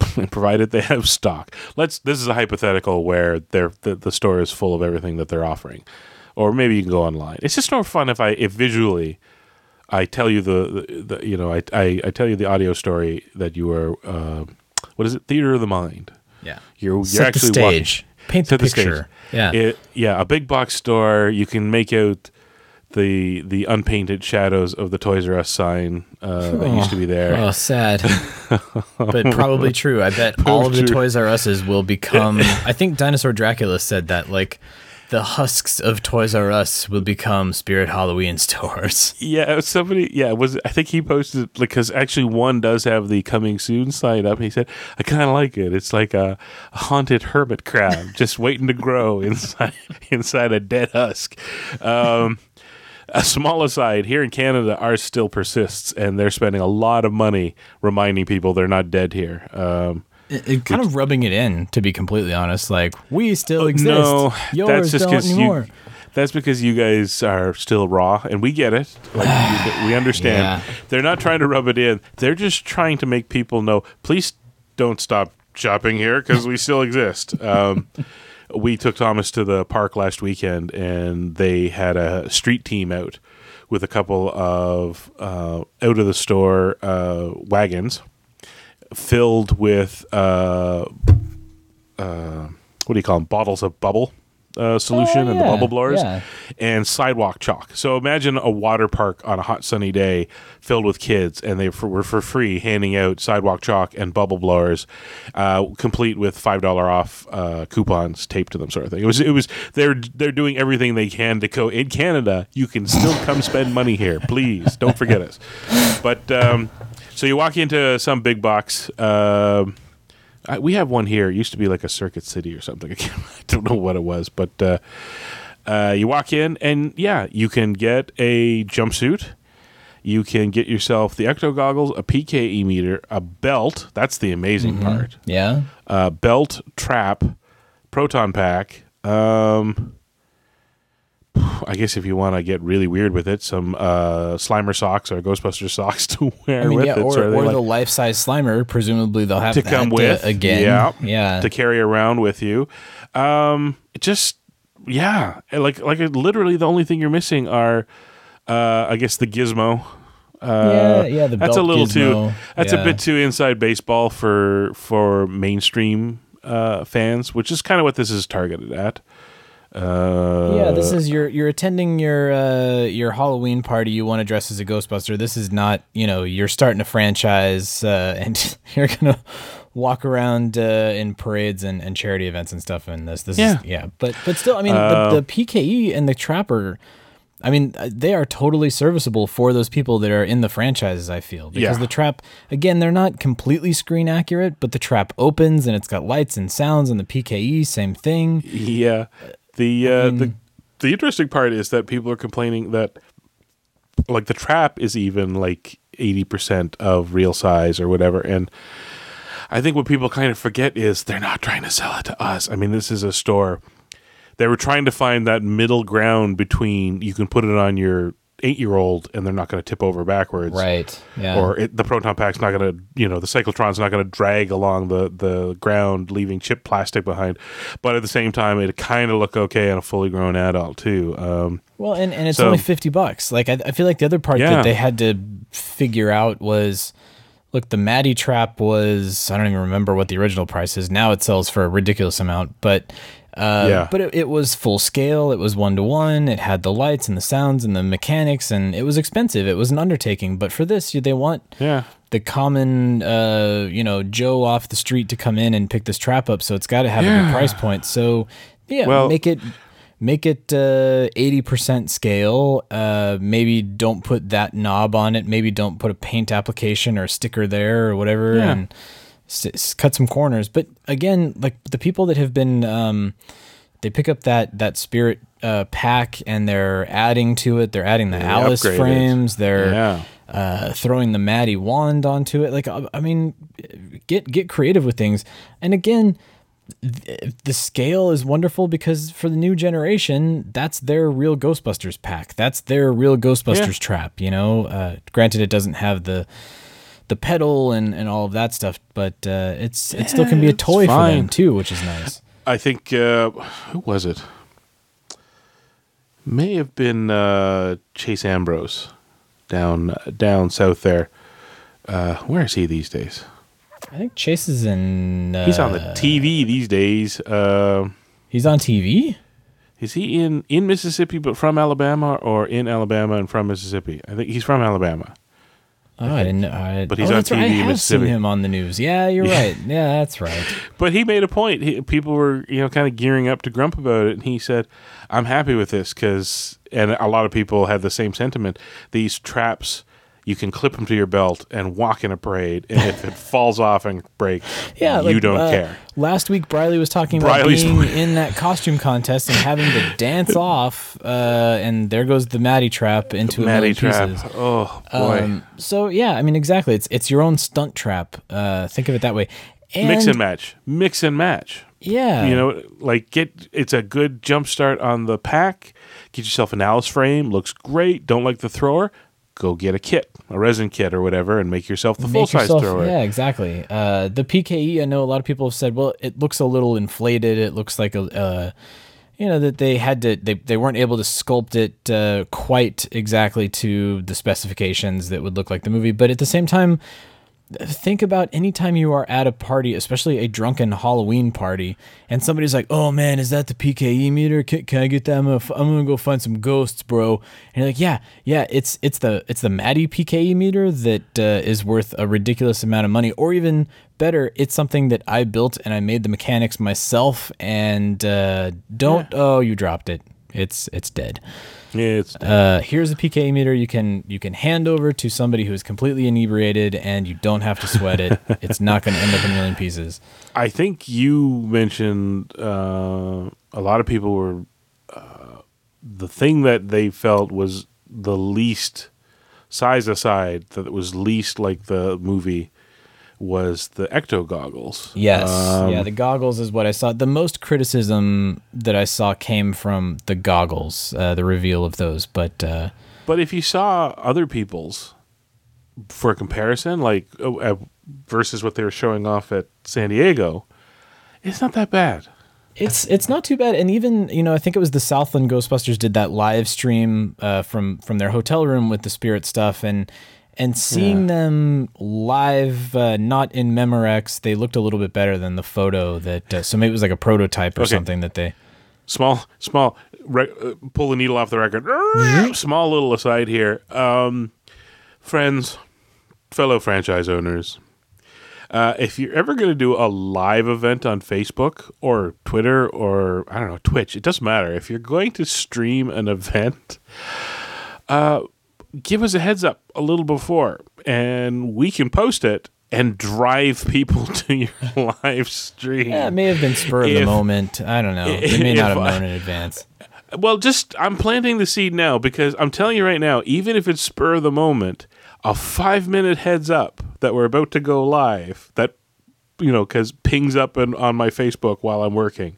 provided they have stock. Let's. This is a hypothetical where they're, the the store is full of everything that they're offering, or maybe you can go online. It's just more fun if I if visually. I tell you the, the, the you know I, I I tell you the audio story that you are uh, what is it theater of the mind Yeah. you're you're Set the actually walking- stage. Paint the set stage. picture. Yeah. It, yeah, a big box store. You can make out the the unpainted shadows of the Toys R Us sign uh, that used to be there. Oh, sad. but probably true. I bet all of the Toys R Us's will become. I think Dinosaur Dracula said that, like, the husks of Toys R Us will become Spirit Halloween stores. Yeah, somebody. Yeah, was I think he posted because actually one does have the coming soon sign up. And he said, "I kind of like it. It's like a, a haunted hermit crab just waiting to grow inside inside a dead husk." Um, a small aside: here in Canada, ours still persists, and they're spending a lot of money reminding people they're not dead here. Um, It, it kind of rubbing it in, to be completely honest. Like, we still exist. No, Yours that's just don't because anymore. you. That's because you guys are still raw, and we get it. Like you- we understand. Yeah. They're not trying to rub it in. They're just trying to make people know. Please don't stop shopping here because we still exist. Um, we took Thomas to the park last weekend, and they had a street team out with a couple of uh, out of the store uh, wagons filled with uh, uh, what do you call them? Bottles of bubble uh, solution Oh, and the bubble blowers yeah. and sidewalk chalk. So imagine a water park on a hot sunny day filled with kids, and they for, were for free handing out sidewalk chalk and bubble blowers, uh, complete with five dollar off uh, coupons taped to them, sort of thing. It was it was they're they're doing everything they can to go in Canada. You can still come spend money here, please. Don't forget us. But um, so you walk into some big box. Um, I, we have one here. It used to be like a Circuit City or something. I, can't, I don't know what it was, but uh, uh, you walk in, and yeah, you can get a jumpsuit. You can get yourself the ecto goggles, a PKE meter, a belt. That's the amazing part. Yeah. Uh, belt, trap, proton pack. Um, I guess if you want to get really weird with it, some uh, Slimer socks or Ghostbuster socks to wear I mean, with yeah, it. or, thing, or like- the life size Slimer. Presumably, they'll have to come with again. Yeah, Yeah. To carry around with you. Um, it just yeah, like like literally the only thing you're missing are, uh, I guess the gizmo, Uh, Yeah, yeah, the that's a little gizmo. too. That's Yeah. a bit too inside baseball for for mainstream uh, fans, which is kind of what this is targeted at. Uh, yeah, this is you're you're attending your uh, your Halloween party. You want to dress as a Ghostbuster. This is not you know you're starting a franchise uh, and you're gonna walk around uh, in parades and, and charity events and stuff. And this this Yeah. is yeah, but but still, I mean Uh, the, the PKE and the Trapper. I mean, uh, they are totally serviceable for those people that are in the franchises. I feel because Yeah. the trap, again, they're not completely screen accurate, but the trap opens and it's got lights and sounds, and the PKE, same thing. Yeah. The uh, the the interesting part is that people are complaining that like the trap is even like 80% of real size or whatever and I think what people kind of forget is they're not trying to sell it to us. I mean, this is a store. They were trying to find that middle ground between you can put it on your 8-year-old and they're not going to tip over backwards Right. Yeah. or it, the proton pack's not going to you know the cyclotron's not going to drag along the the ground leaving chip plastic behind but at the same time it kind of look okay on a fully grown adult too um, Well, and, and it's So- only 50 bucks. Like, I, I feel like the other part Yeah. that they had to figure out was look, the Maddie trap was, I don't even remember what the original price is. Now it sells for a ridiculous amount, but. Uh, Yeah. But it, it was full scale. It was one to one. It had the lights and the sounds and the mechanics, and it was expensive. It was an undertaking. But for this, they want yeah the common, uh, you know, Joe off the street to come in and pick this trap up. So it's got to have a good price point. So yeah, Well- make it make it uh, eighty percent scale. Uh, maybe don't put that knob on it. Maybe don't put a paint application or a sticker there or whatever, Yeah. and s- cut some corners. But again, like the people that have been. Um, they pick up that that spirit uh, pack and they're adding to it. They're adding the They Alice upgrade it. frames. They're Yeah. uh, throwing the Maddie wand onto it. Like, I I mean, get get creative with things. And again, the scale is wonderful because for the new generation, that's their real Ghostbusters pack. That's their real Ghostbusters trap. You know, uh, granted, it doesn't have the the pedal and, and all of that stuff, but uh, it's it still can be a toy for them too, which is nice. I think uh, who was it? May have been uh, Chase Ambrose down down south there. Uh, where is he these days? I think Chase is in. Uh, He's on the TV these days. Uh, He's on TV. is he in in Mississippi but from Alabama or in Alabama and from Mississippi? I think he's from Alabama. Oh, I didn't know. I, But oh, he's oh, on that's right. I TV have seen him on the news. Yeah, you're Yeah. right. Yeah, that's right. But he made a point. He, people were, you know, kind of gearing up to grump about it, and he said, "I'm happy with this because," and a lot of people had the same sentiment. These traps, you can clip them to your belt and walk in a parade, and if it falls off and breaks, Yeah, you like, don't uh, care. Last week, Briley was talking about being in that costume contest and having to dance off, uh, and there goes the Maddie trap into a Matty million trap. pieces. Oh boy, Um, so yeah, I mean, exactly. It's it's your own stunt trap. Uh, think of it that way. And, mix and match, mix and match. Yeah, You know, like get it's a good jump start on the pack. Get yourself an Alice frame. Looks great. Don't like the thrower? Go get a kit, a resin kit or whatever, and make yourself the full size thrower. Yeah, exactly. Uh, the PKE, I know a lot of people have said, well, it looks a little inflated. It looks like a. Uh, you know that they had to they, they weren't able to sculpt it uh, quite exactly to the specifications that would look like the movie but at the same time think about anytime you are at a party especially a drunken halloween party and somebody's like oh man is that the pke meter? Can, can i get that? I'm gonna, f- I'm gonna go find some ghosts bro. And you're like yeah yeah it's it's the it's the maddie pke meter that uh, is worth a ridiculous amount of money. Or even better it's something that i built and i made the mechanics myself and uh, don't oh you dropped it. It's it's dead Yeah, it's uh, here's a PK meter you can you can hand over to somebody who is completely inebriated and you don't have to sweat it. it's not going to end up in a million pieces. I think you mentioned uh, a lot of people were uh, the thing that they felt was the least size aside that it was least like the movie was the ecto goggles. Yes, Um, yeah, the goggles is what I saw. The most criticism that I saw came from the goggles, uh, the reveal of those. But uh, But if you saw other people's for comparison, like uh, uh, versus what they were showing off at San Diego, it's not that bad. It's it's not too bad, and even you know I think it was the Southland Ghostbusters did that live stream uh, from from their hotel room with the spirit stuff, and And seeing them live, uh, not in Memorex, they looked a little bit better than the photo that. Uh, so maybe it was like a prototype or Okay. something that they. small small re- uh, pull the needle off the record small little aside here um friends fellow franchise owners uh, if you're ever going to do a live event on Facebook or Twitter or I don't know Twitch, it doesn't matter. If you're going to stream an event, uh, give us a heads up a little before, and we can post it and drive people to your live stream. Yeah, it may have been spur of the moment. I don't know. They may not have known in advance. Well, just I'm planting the seed now because I'm telling you right now, even if it's spur of the moment, a five minute heads up that we're about to go live, that you know, because pings up in, on my Facebook while I'm working.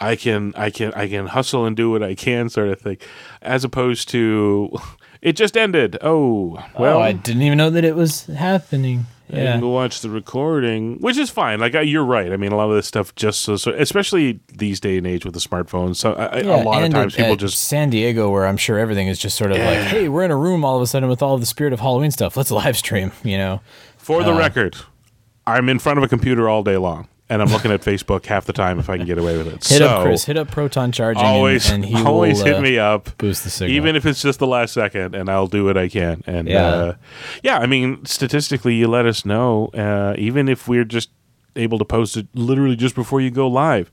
I can I can I can hustle and do what I can, sort of thing, as opposed to it just ended. Oh well, oh, I didn't even know that it was happening. Yeah. go watch the recording, which is fine. Like you're right. I mean, a lot of this stuff just so, so especially these day and age with the smartphones. So I, Yeah, a lot of times at- people at just San Diego, where I'm sure everything is just sort of like, hey, we're in a room all of a sudden with all of the spirit of Halloween stuff. Let's live stream. You know, For Uh, the record, I'm in front of a computer all day long, and I'm looking at Facebook half the time if I can get away with it. hit so, up Chris, hit up Proton Charging, and- Always, and, he always will hit uh, me up. boost the signal. Even if it's just the last second, and I'll do what I can. And Yeah. uh, yeah, I mean, statistically, you let us know. Uh, even if we're just able to post it literally just before you go live,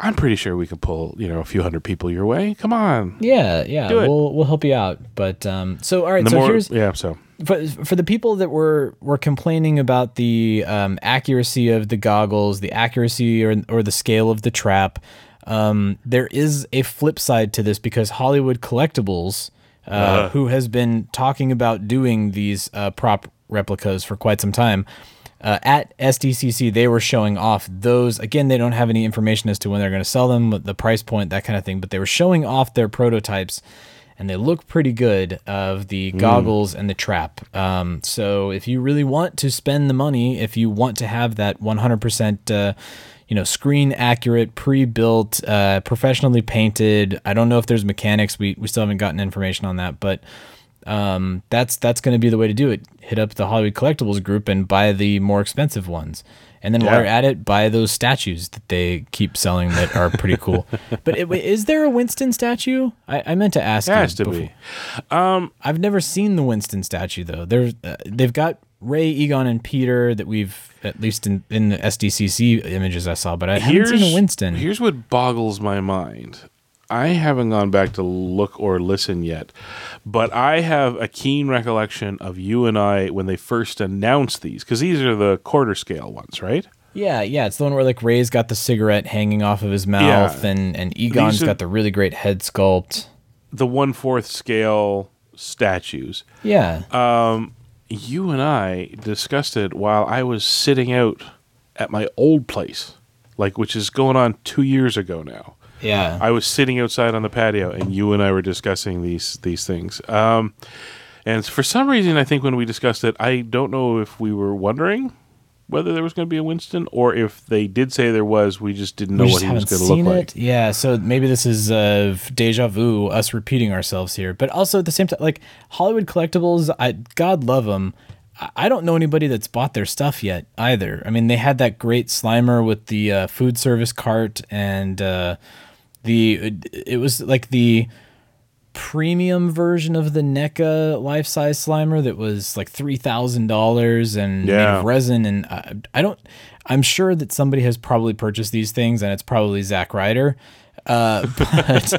I'm pretty sure we can pull you know a few hundred people your way. Come on, Yeah, yeah, we'll we'll help you out. But um, so all right, so more here's yeah. So for, for the people that were were complaining about the um, accuracy of the goggles, the accuracy or or the scale of the trap, um, there is a flip side to this because Hollywood Collectibles, uh, who has been talking about doing these uh, prop replicas for quite some time. Uh, at SDCC, they were showing off those. Again, they don't have any information as to when they're going to sell them, the price point, that kind of thing. But they were showing off their prototypes, and they look pretty good of the goggles and the trap. Um, so if you really want to spend the money, if you want to have that 100%, uh, you know, screen accurate, pre-built, uh, professionally painted. I don't know if there's mechanics. We we still haven't gotten information on that, but um, that's that's going to be the way to do it. Hit up the Hollywood Collectibles group and buy the more expensive ones, and then while you're at it, buy those statues that they keep selling that are pretty cool. but it, is there a Winston statue? I, I meant to ask. has you to before. be. I've never seen the Winston statue though. There's uh, they've got Ray, Egon, and Peter that we've at least in, in the SDCC images I saw, but I haven't seen a Winston. Here's what boggles my mind. I haven't gone back to look or listen yet, but I have a keen recollection of you and I when they first announced these, because these are the quarter scale ones, right? Yeah, yeah, it's the one where like Ray's got the cigarette hanging off of his mouth, Yeah. and and Egon's are- got the really great head sculpt. The one fourth scale statues. Yeah, um, You and I discussed it while I was sitting out at my old place, like which is going on two years ago now. Yeah. I was sitting outside on the patio, and you and I were discussing these these things. Um, and for some reason, I think when we discussed it, I don't know if we were wondering whether there was going to be a Winston, or if they did say there was, we just didn't know we what he was going to look it. like. Yeah, so maybe this is uh, deja vu, us repeating ourselves here. But also at the same time, like Hollywood collectibles, I God love them. I don't know anybody that's bought their stuff yet either. I mean, they had that great Slimer with the uh, food service cart, and uh, the it was like the premium version of the NECA life size Slimer that was like three thousand dollars and made of resin. And I, I don't. I'm sure that somebody has probably purchased these things, and it's probably Zack Ryder. Uh, but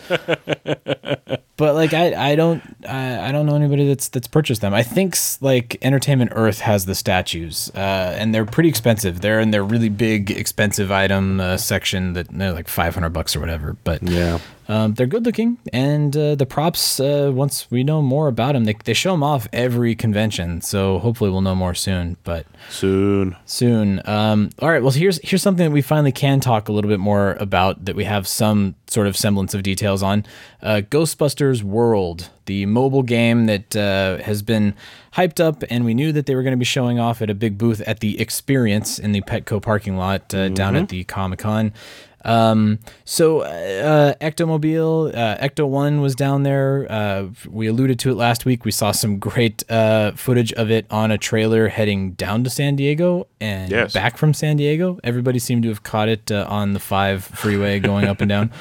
but like I, I don't I, I don't know anybody that's that's purchased them. I think like Entertainment Earth has the statues, uh, and they're pretty expensive. They're in their really big expensive item uh, section that they're like five hundred bucks or whatever. But Yeah. Um, they're good looking, and uh, the props. Uh, once we know more about them, they they show them off every convention. So hopefully we'll know more soon. But Soon. soon. Um, all right. Well, here's here's something that we finally can talk a little bit more about that we have some sort of semblance of details on. Uh, Ghostbusters World, the mobile game that uh, has been hyped up, and we knew that they were going to be showing off at a big booth at the Experience in the Petco parking lot uh, down at the Comic Con. Um, so uh, Ectomobile, uh, Ecto One was down there. Uh, we alluded to it last week. We saw some great uh, footage of it on a trailer heading down to San Diego and Yes. back from San Diego. Everybody seemed to have caught it uh, on the five freeway going up and down.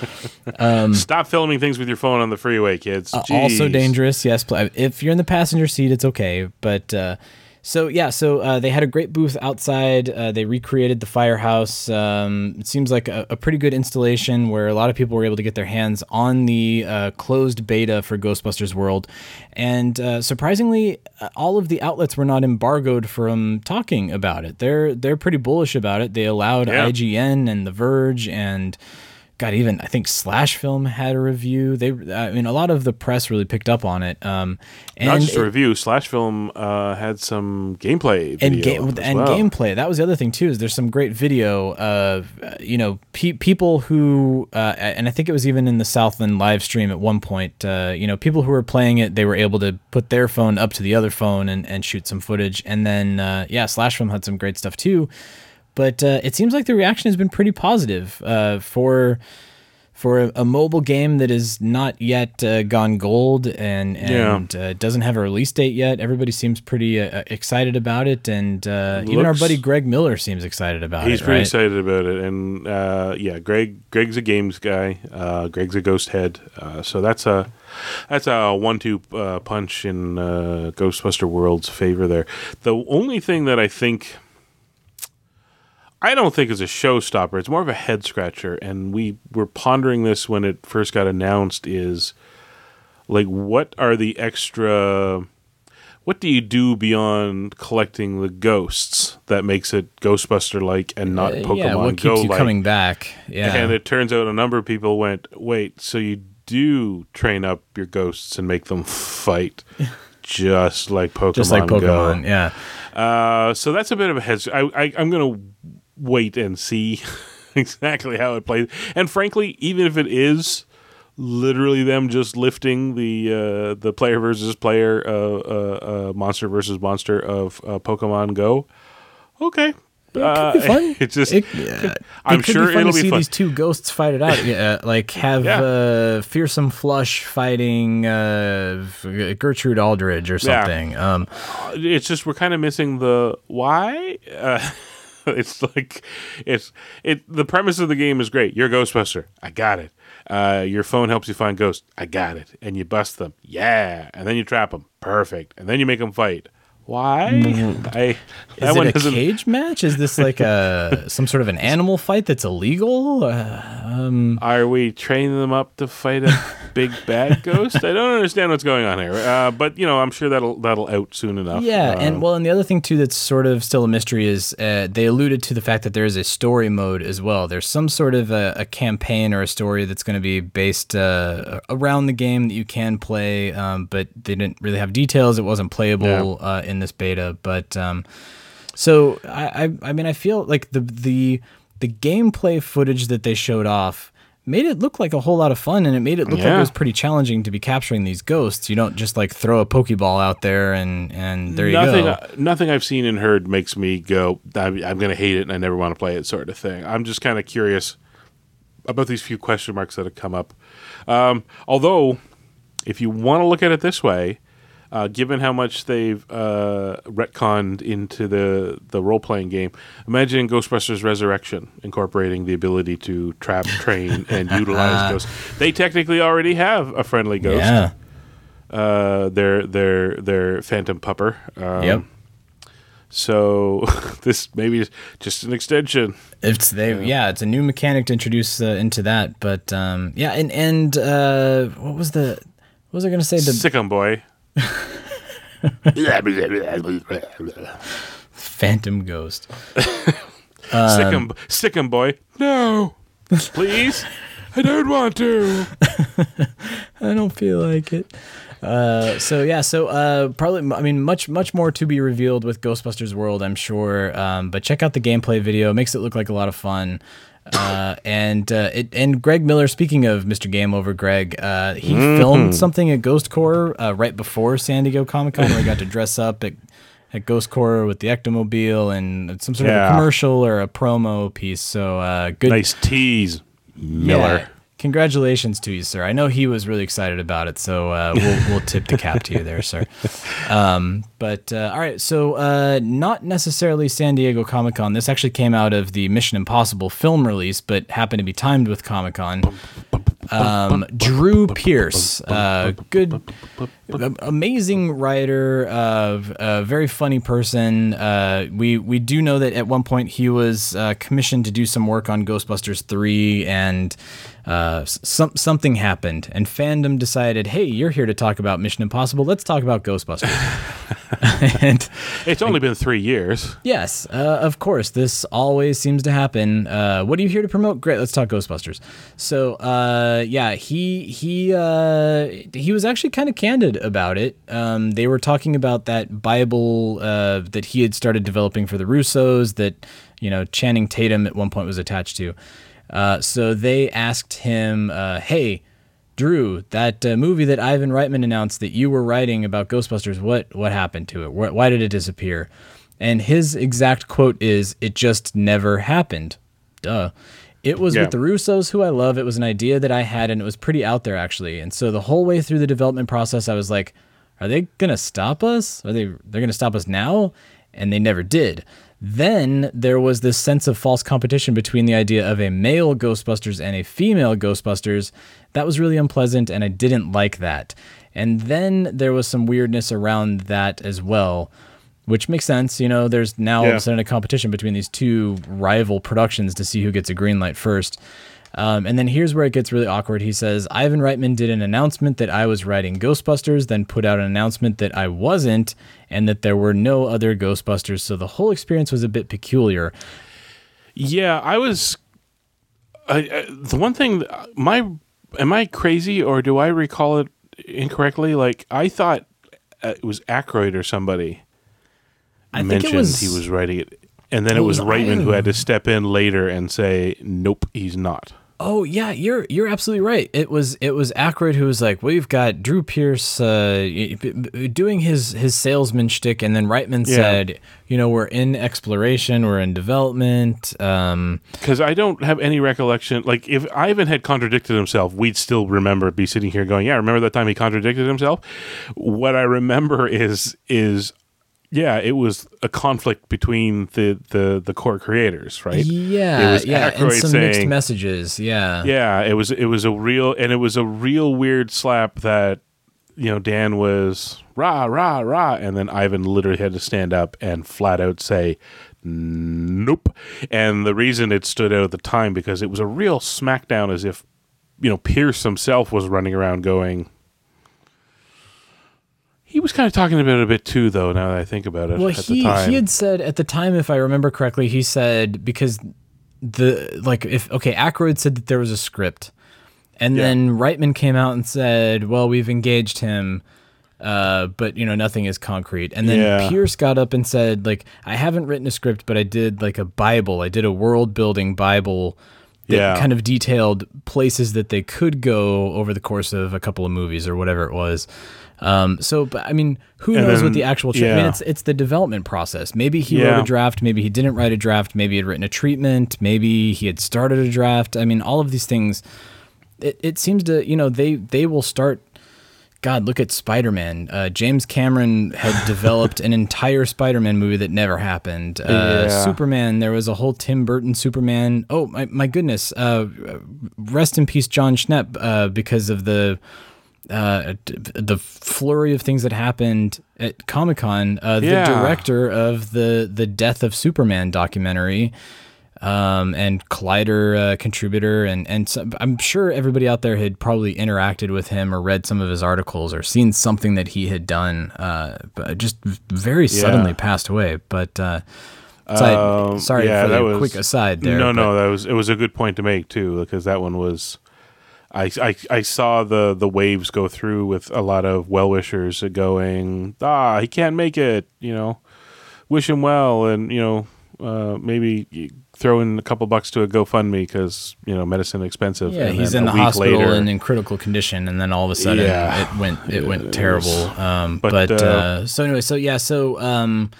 Stop filming things with your phone on the freeway, kids. Uh, also dangerous. Yes, if you're in the passenger seat, it's okay. But uh, so yeah, so uh, they had a great booth outside. Uh, they recreated the firehouse. Um, it seems like a, a pretty good installation where a lot of people were able to get their hands on the uh, closed beta for Ghostbusters World, and uh, surprisingly, uh, all of the outlets were not embargoed from talking about it. They're they're pretty bullish about it. They allowed Yeah. IGN and The Verge and God, even I think Slash Film had a review. They, I mean, a lot of the press really picked up on it. Um, and Not just a it- review. Slash Film uh, had some gameplay and video ga- and well. gameplay. That was the other thing too. Is there's some great video of uh, you know pe- people who uh, and I think it was even in the Southland live stream at one point. Uh, you know, people who were playing it, they were able to put their phone up to the other phone and, and shoot some footage. And then uh, yeah, Slash Film had some great stuff too. But uh, it seems like the reaction has been pretty positive uh, for for a, a mobile game that is not yet uh, gone gold and Yeah. and uh, doesn't have a release date yet. Everybody seems pretty uh, excited about it, and uh, even our buddy Greg Miller seems excited about He's it. He's pretty right? excited about it, and uh, yeah, Greg. Greg's a games guy. Uh, Greg's a ghost head. Uh, so that's a that's a one-two uh, punch in uh, Ghostbuster World's favor. There. The only thing that I think. I don't think is a showstopper. It's more of a head scratcher, and we were pondering this when it first got announced. Is like, what are the extra? What do you do beyond collecting the ghosts that makes it Ghostbuster like and not Uh, Pokemon yeah, what Go keeps you like? coming back? Yeah, And it turns out a number of people went, wait, so you do train up your ghosts and make them fight just like Pokemon just like Pokemon. Go. Yeah, Uh, so that's a bit of a head. I, I, I'm going to wait and see exactly how it plays. And frankly, even if it is literally them just lifting the uh, the player versus player, uh, uh, uh, monster versus monster of uh, Pokemon Go, okay. it could be fun. It's just, It- yeah, I'm it sure be fun it'll to be see fun. these two ghosts fight it out. Yeah, like have Yeah. uh, fearsome flush fighting uh, Gertrude Aldridge or Yeah. something. Um, it's just we're kind of missing the why. It's like it's it. The premise of the game is great. You're a Ghostbuster. I got it. Uh, your phone helps you find ghosts. I got it. And you bust them. Yeah. And then you trap them. Perfect. And then you make them fight. Why? I Mm-hmm. is one it a cage match? Is this like a some sort of an animal fight that's illegal? Uh, Are we training them up to fight a big bad ghost? I don't understand what's going on here. Uh, but you know, I'm sure that'll that'll out soon enough. Yeah, Uh, and well, and the other thing too that's sort of still a mystery is uh, they alluded to the fact that there is a story mode as well. There's some sort of a, a campaign or a story that's going to be based uh, around the game that you can play, um, but they didn't really have details. It wasn't playable uh, in this beta, but um, so I, I, I mean, I feel like the the the gameplay footage that they showed off made it look like a whole lot of fun and it made it look like it was pretty challenging to be capturing these ghosts you don't just like throw a pokeball out there and and there you go uh, nothing I've seen and heard makes me go, I'm, I'm going to hate it and I never want to play it, sort of thing. I'm just kind of curious about these few question marks that have come up. Um, although, if you want to look at it this way, uh, given how much they've uh, retconned into the, the role playing game, imagine Ghostbusters Resurrection incorporating the ability to trap, train, and utilize ghosts. They technically already have a friendly ghost. yeah Uh, their their their phantom pupper. Um, yep So this maybe is just an extension. it's they yeah. it's a new mechanic to introduce uh, into that but um yeah and and uh what was the what was i gonna say the Sick 'em, boy. Phantom ghost sick 'em, sick 'em, boy. No, please. I don't want to. I don't feel like it. Uh, so yeah, so uh, probably I mean much much more to be revealed with Ghostbusters World, I'm sure. Um, but check out the gameplay video; it makes it look like a lot of fun. Uh, and uh, it and Greg Miller. Speaking of Mr. Game Over, Greg, uh, he filmed something at Ghost Corps uh, right before San Diego Comic Con, where he got to dress up at at Ghost Corps with the Ectomobile and some sort of Yeah. a commercial or a promo piece. So uh, good Nice tease. Miller. Yeah. Congratulations to you, sir. I know he was really excited about it, so uh, we'll, we'll tip the cap to you there, sir. Um, but uh, all right, so uh, not necessarily San Diego Comic Con. This actually came out of the Mission Impossible film release, but happened to be timed with Comic Con. Um, Drew Pearce, uh, good, amazing writer, uh, a very funny person. Uh, we we do know that at one point he was uh, commissioned to do some work on Ghostbusters three, and uh, some something happened, and fandom decided, hey, you're here to talk about Mission Impossible. Let's talk about Ghostbusters. and It's only been three years. Yes, uh, of course. This always seems to happen. Uh, what are you here to promote? Great, let's talk Ghostbusters. So, uh, yeah, he he uh, he was actually kind of candid about it. Um, they were talking about that Bible uh, that he had started developing for the Russos that you know Channing Tatum at one point was attached to. Uh, so they asked him, uh, "Hey." Drew, that uh, movie that Ivan Reitman announced that you were writing about Ghostbusters, what what happened to it? Wh- why did it disappear? And his exact quote is, "It just never happened." Duh. It was Yeah. with the Russos, who I love. It was an idea that I had, and it was pretty out there actually. And so the whole way through the development process, I was like, "Are they gonna stop us? Are they they're gonna stop us now?" And they never did. Then there was this sense of false competition between the idea of a male Ghostbusters and a female Ghostbusters. That was really unpleasant, and I didn't like that. And then there was some weirdness around that as well, which makes sense. You know, there's now all of a sudden a competition between these two rival productions to see who gets a green light first. Um, and then here's where it gets really awkward. He says, Ivan Reitman did an announcement that I was writing Ghostbusters, then put out an announcement that I wasn't, and that there were no other Ghostbusters. So the whole experience was a bit peculiar. Yeah, I was. I, I, the one thing, my am I crazy or do I recall it incorrectly? Like I thought uh, it was Aykroyd or somebody I think mentioned it was he was writing it, and then It it was was Reitman who had to step in later and say, "Nope, he's not." Oh yeah, you're you're absolutely right. It was it was Aykroyd who was like, "We've got Drew Pearce uh, y- b- b- doing his his salesman shtick," and then Reitman Yeah. said, "You know, we're in exploration, we're in development." Um, Because I don't have any recollection. Like if Ivan had contradicted himself, we'd still remember be sitting here going, "Yeah, remember that time he contradicted himself." What I remember is is yeah, it was a conflict between the the the core creators, right? yeah, it was yeah, and Aykroyd some mixed messages. Yeah, Yeah, it was it was a real and it was a real weird slap that you know Dan was rah rah rah and then Ivan literally had to stand up and flat out say nope. And the reason it stood out at the time because it was a real smackdown as if you know Pearce himself was running around going he was kind of talking about it a bit too though now that I think about it Well, at he the time. he had said at the time, if I remember correctly, he said because the like if okay, Aykroyd said that there was a script, and Yeah. then Reitman came out and said, "Well, we've engaged him." Uh, but you know nothing is concrete. And then Yeah. Pearce got up and said, like, I haven't written a script, but I did like a Bible. I did a world building Bible that Yeah. kind of detailed places that they could go over the course of a couple of movies or whatever it was. Um, so, but I mean, who And knows then- what the actual? Tra- I mean, it's it's the development process. Maybe he wrote a draft. Maybe he didn't write a draft. Maybe he had written a treatment. Maybe he had started a draft. I mean, all of these things. It, it seems to you know they they will start. God, look at Spider Man. Uh, James Cameron had developed an entire Spider Man movie that never happened. Uh, Yeah. Superman, there was a whole Tim Burton Superman. Oh my, my goodness! Uh, rest in peace, Jon Schnepp, uh, because of the uh, the flurry of things that happened at Comic Con. Uh, the Yeah. director of the the Death of Superman documentary, um, and Collider uh, contributor, and and some, I'm sure everybody out there had probably interacted with him or read some of his articles or seen something that he had done. Uh, but just very suddenly passed away. But uh, side- Um, sorry yeah, for that was- quick aside there. No, but- no, that was it was a good point to make too, because that one was. I, I, I saw the, the waves go through with a lot of well wishers going, ah, he can't make it, you know, wish him well, and you know, uh, maybe throw in a couple bucks to a GoFundMe because you know medicine expensive. Yeah, And he's in the hospital later- and in critical condition, and then all of a sudden Yeah. it went it went It terrible. was- um, but but, uh, uh, so anyway, so yeah, so um,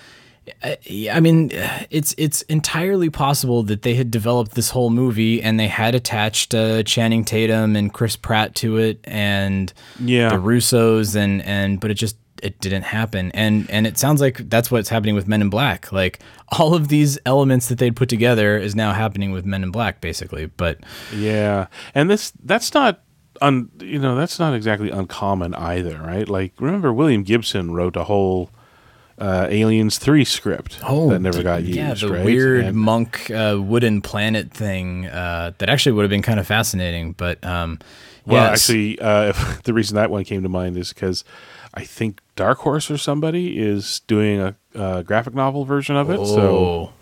I mean, it's it's entirely possible that they had developed this whole movie and they had attached uh, Channing Tatum and Chris Pratt to it, and Yeah. the Russos, and and but it just it didn't happen, and and it sounds like that's what's happening with Men in Black. Like all of these elements that they'd put together is now happening with Men in Black, basically. But Yeah, and this that's not un you know that's not exactly uncommon either, right? Like remember William Gibson wrote a whole uh, Aliens three script that never got used. Oh, yeah, the right? weird And- monk uh, wooden planet thing uh, that actually would have been kind of fascinating, but um, well, yes. actually, uh, the reason that one came to mind is because I think Dark Horse or somebody is doing a, uh graphic novel version of it. So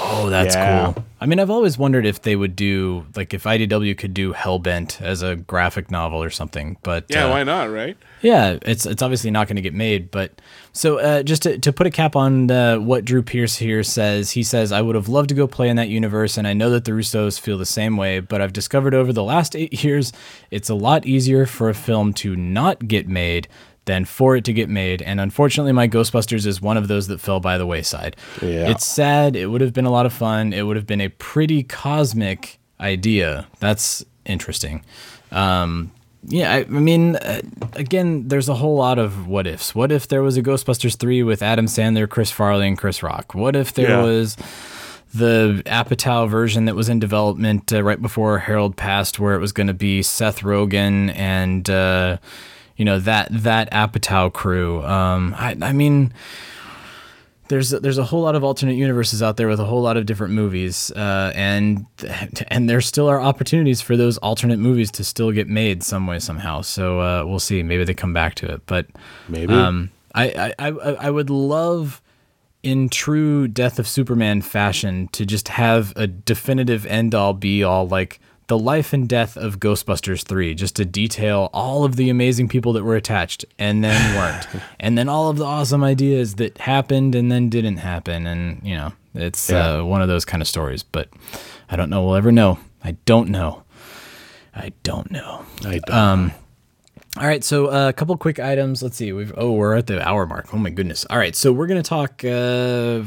Oh, that's Yeah. cool. I mean, I've always wondered if they would do like if IDW could do Hellbent as a graphic novel or something. But yeah, uh, why not, right? Yeah, it's it's obviously not going to get made, but so uh, just to, to put a cap on uh, what Drew Pearce here says, he says, "I would have loved to go play in that universe, and I know that the Russos feel the same way. But I've discovered over the last eight years, it's a lot easier for a film to not get made than for it to get made. And unfortunately, my Ghostbusters is one of those that fell by the wayside. Yeah. It's sad. It would have been a lot of fun. It would have been a pretty cosmic idea. That's interesting." Um, yeah, I, I mean, uh, again, there's a whole lot of what ifs. What if there was a Ghostbusters 3 with Adam Sandler, Chris Farley, and Chris Rock? What if there Yeah. was the Apatow version that was in development uh, right before Harold passed, where it was going to be Seth Rogen and, uh, you know, that that Apatow crew? Um, I, I mean, there's there's a whole lot of alternate universes out there with a whole lot of different movies, uh, and and there still are opportunities for those alternate movies to still get made some way somehow. So uh, we'll see. Maybe they come back to it, but Maybe. um, I, I I I would love. In true Death of Superman fashion, to just have a definitive end all be all like the life and death of Ghostbusters 3, just to detail all of the amazing people that were attached and then weren't. and then all of the awesome ideas that happened and then didn't happen. And, you know, it's Yeah. uh, one of those kind of stories. But I don't know we'll ever know. I don't know. I don't know. I don't Um, all right, so uh, a couple quick items. Let's see. We've oh, we're at the hour mark. Oh my goodness. All right, so we're gonna talk. Uh,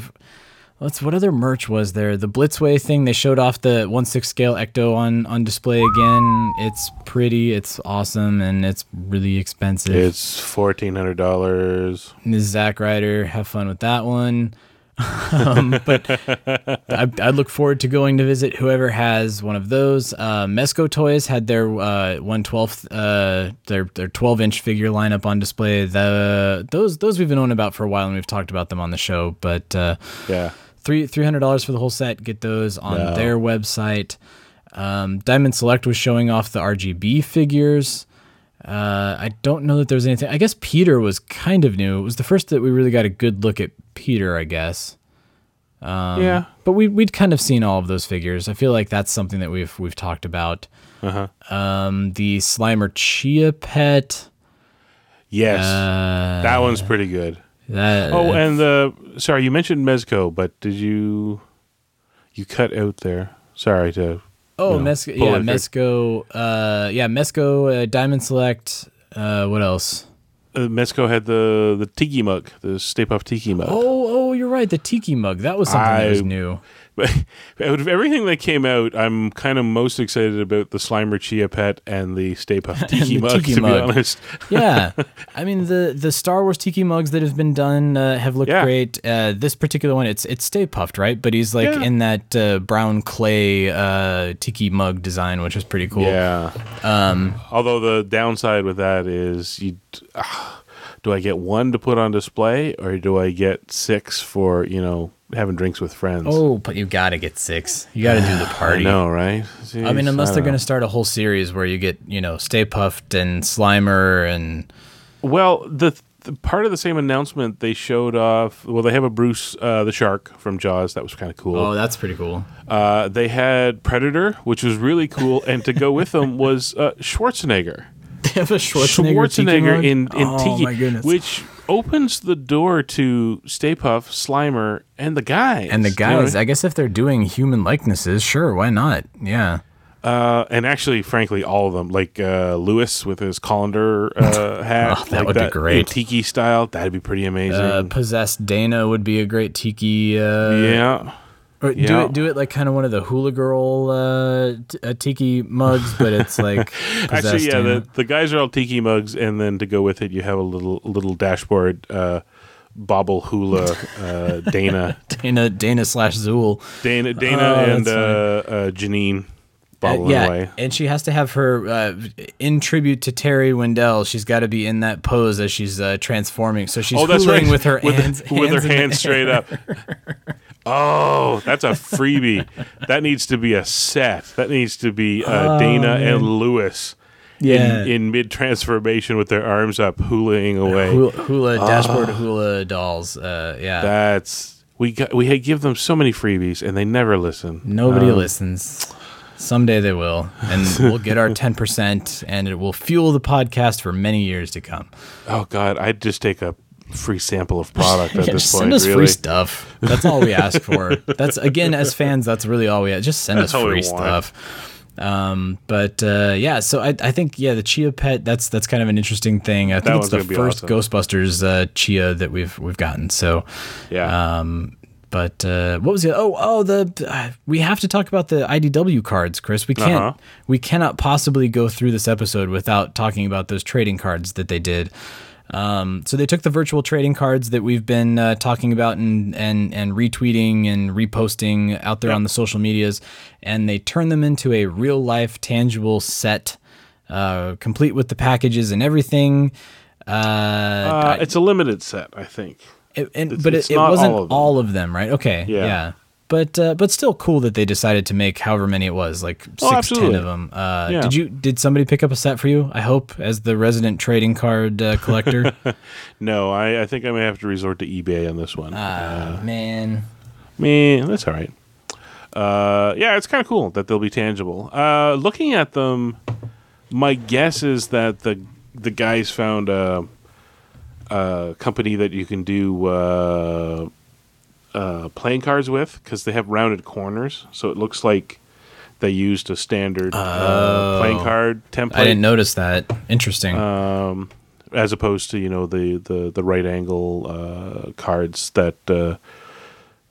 let's. What other merch was there? The Blitzway thing. They showed off the one six scale Ecto on on display again. It's pretty. It's awesome, and it's really expensive. It's fourteen hundred dollars. Ms. Zack Ryder, have fun with that one. um, but I, I look forward to going to visit whoever has one of those. Uh, Mezco Toys had their uh, 112th, uh, their their 12 inch figure lineup on display. The those those we've been knowing about for a while and we've talked about them on the show. But uh, Yeah. Three three hundred dollars for the whole set. Get those on No. their website. Um, Diamond Select was showing off the RGB figures. Uh, I don't know that there's anything. I guess Peter was kind of new. It was the first that we really got a good look at Peter. I guess. Um, Yeah. but we we'd kind of seen all of those figures. I feel like that's something that we've we've talked about. Uh-huh. Um, the Slimer Chia pet. Yes. Uh, that one's pretty good. That, Oh, and the sorry, you mentioned Mezco, but did you you cut out there? Sorry to Oh, you know, Mezco, yeah. Mezco, uh, yeah, Mezco, uh, Diamond Select, uh, what else? Uh, Mezco had the the tiki mug, the Stay Puft tiki mug. Oh, oh, you're right, the Tiki mug. That was something that was new. But out of everything that came out, I'm kind of most excited about the Slimer Chia Pet and the Stay Puft Tiki mug. Tiki to mug. be honest, Yeah, I mean the the Star Wars Tiki mugs that have been done uh, have looked Yeah. great. Uh, this particular one, it's it's Stay Puft, right? But he's like Yeah. in that uh, brown clay uh, Tiki mug design, which is pretty cool. yeah. Um, Although the downside with that is, you uh, do I get one to put on display, or do I get six for you know having drinks with friends? oh, but you gotta get six. You gotta do the party. I know, right? I mean, unless I they're going to start a whole series where you get, you know, Stay Puft and Slimer and Well, the, the part of the same announcement they showed off. Well, they have a Bruce the the shark from Jaws. That was kind of cool. oh, that's pretty cool. Uh, they had Predator, which was really cool, and to go with them was uh, Schwarzenegger. They have a Schwarzenegger, Tiki Schwarzenegger mug? in in oh, Tiki, my goodness. which opens the door to Stay Puft, Slimer, and the guys. and the You know I guys, mean? I guess if they're doing human likenesses, sure, why not? Yeah. Uh, and actually, frankly, all of them, like uh, Lewis with his colander uh, hat, Oh, that like would be great. tiki style. That'd be pretty amazing. Uh, possessed Dana would be a great tiki. Uh, yeah, Or do Yeah. it do it like kind of one of the hula girl uh, t- uh, tiki mugs, but it's like actually, yeah. The, the guys are all tiki mugs, and then to go with it, you have a little little dashboard. Uh, Bobble hula, uh, Dana, Dana Dana slash Zuul. Dana, Dana, Oh, and uh, uh, Janine Uh, yeah, away. and she has to have her uh, in tribute to Terry Windell. She's got to be in that pose as she's uh, transforming. So she's Oh, that's right. with her with, hands, with her hands in the hands straight up. Oh, that's a freebie. that needs to be a set. That needs to be uh, Dana and Lewis Oh, Yeah. in, in mid transformation with their arms up, hulaing away. Hula, hula dashboard Ah. hula dolls. Uh, yeah, That's we got. We had give them so many freebies, and they never listen. nobody Um, listens. Someday they will, and we'll get our ten percent, and it will fuel the podcast for many years to come. Oh God, I'd just take a free sample of product at Yeah, this just point. send us really. free stuff. That's all we ask for. That's again, as fans, that's really all we just send That's us free stuff. Um, but uh, yeah, so I, I think yeah, the Chia pet that's that's kind of an interesting thing. I think one's it's the first awesome. Ghostbusters uh, Chia that we've we've gotten. So Yeah. um, but uh, what was it? Oh, oh, the uh, we have to talk about the IDW cards, Chris. We can't. Uh-huh. We cannot possibly go through this episode without talking about those trading cards that they did. Um, so they took the virtual trading cards that we've been uh, talking about and, and and retweeting and reposting out there on the social medias, and they turned them into a real life tangible set, uh, complete with the packages and everything. Uh, uh, it's a limited set, I think. it, and, It's- but it's it, it wasn't all all of of, them. them, right? Okay, Yeah. yeah. But uh, but still cool that they decided to make however many it was, like six, Oh, ten of them. Uh, Yeah. Did you did somebody pick up a set for you? I hope as the resident trading card uh, collector. No, I, I think I may have to resort to eBay on this one. Ah man, Man, that's all right. Uh, yeah, it's kind of cool that they'll be tangible. Uh, looking at them, my guess is that the the guys found a, a company that you can do uh, uh, playing cards with because they have rounded corners, so it looks like they used a standard uh, playing card template. I didn't notice that. Interesting. um, as opposed to you know the the the right angle uh, cards that uh,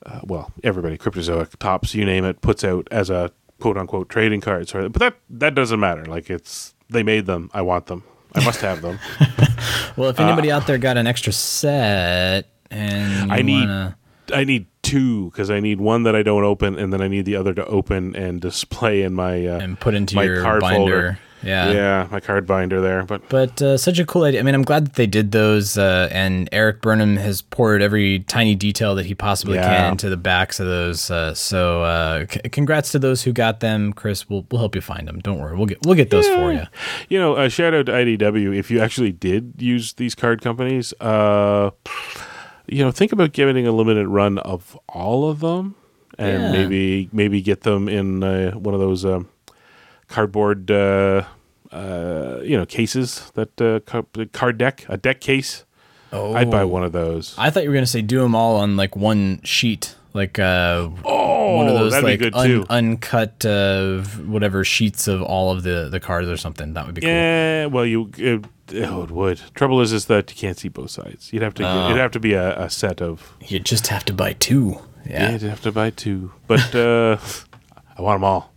uh, well everybody cryptozoic Topps you name it puts out as a quote unquote trading cards but that that doesn't matter like it's they made them I want them I must have them well, if anybody out there got an extra set and you I need wanna, I need two because I need one that I don't open and then I need the other to open and display in my uh, and put into my your card binder, folder. yeah. yeah my card binder there but But uh, such a cool idea. I mean, I'm glad that they did those, uh, and Erik Burnham has poured every tiny detail that he possibly Yeah. can into the backs of those. Uh, so, uh, c- congrats to those who got them, Chris. We'll we'll help you find them. Don't worry, we'll get we'll get those for you. You know, uh, shout out to IDW. If you actually did use these card companies, uh, you know, think about giving a limited run of all of them, and Yeah. maybe maybe get them in uh, one of those um, cardboard, uh, uh, you know, cases that uh, card deck, a deck case. Oh, I'd buy one of those. I thought you were gonna say do them all on like one sheet, like uh, one of Oh, those like un- uncut uh, whatever sheets of all of the the cards or something. That would be cool. Yeah, well, you it, oh, it would. Trouble is, is that you can't see both sides. You'd have to. Oh. It'd have to be a, a set of You just have to buy two. Yeah, Yeah, you'd have to buy two. But uh, I want them all.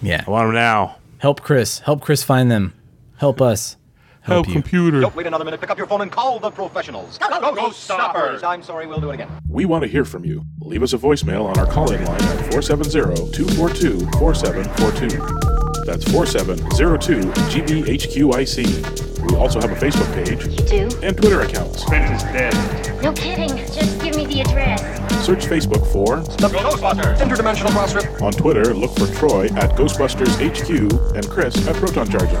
yeah. I want them now. Help Chris. Help Chris find them. Help us. Help, you. computer. Don't wait another minute. Pick up your phone and call the professionals. Go, go, go, stoppers! I'm sorry, we'll do it again. We want to hear from you. Leave us a voicemail on our call-in line at 470-242-4742. That's 4702-GBHQIC. We also have a Facebook page You do? and Twitter accounts. Spence is dead. No kidding. Just give me the address. Search Facebook for, The Ghostbusters Interdimensional Crossrip. on Twitter, look for Troy at Ghostbusters HQ and Chris at Proton Charger.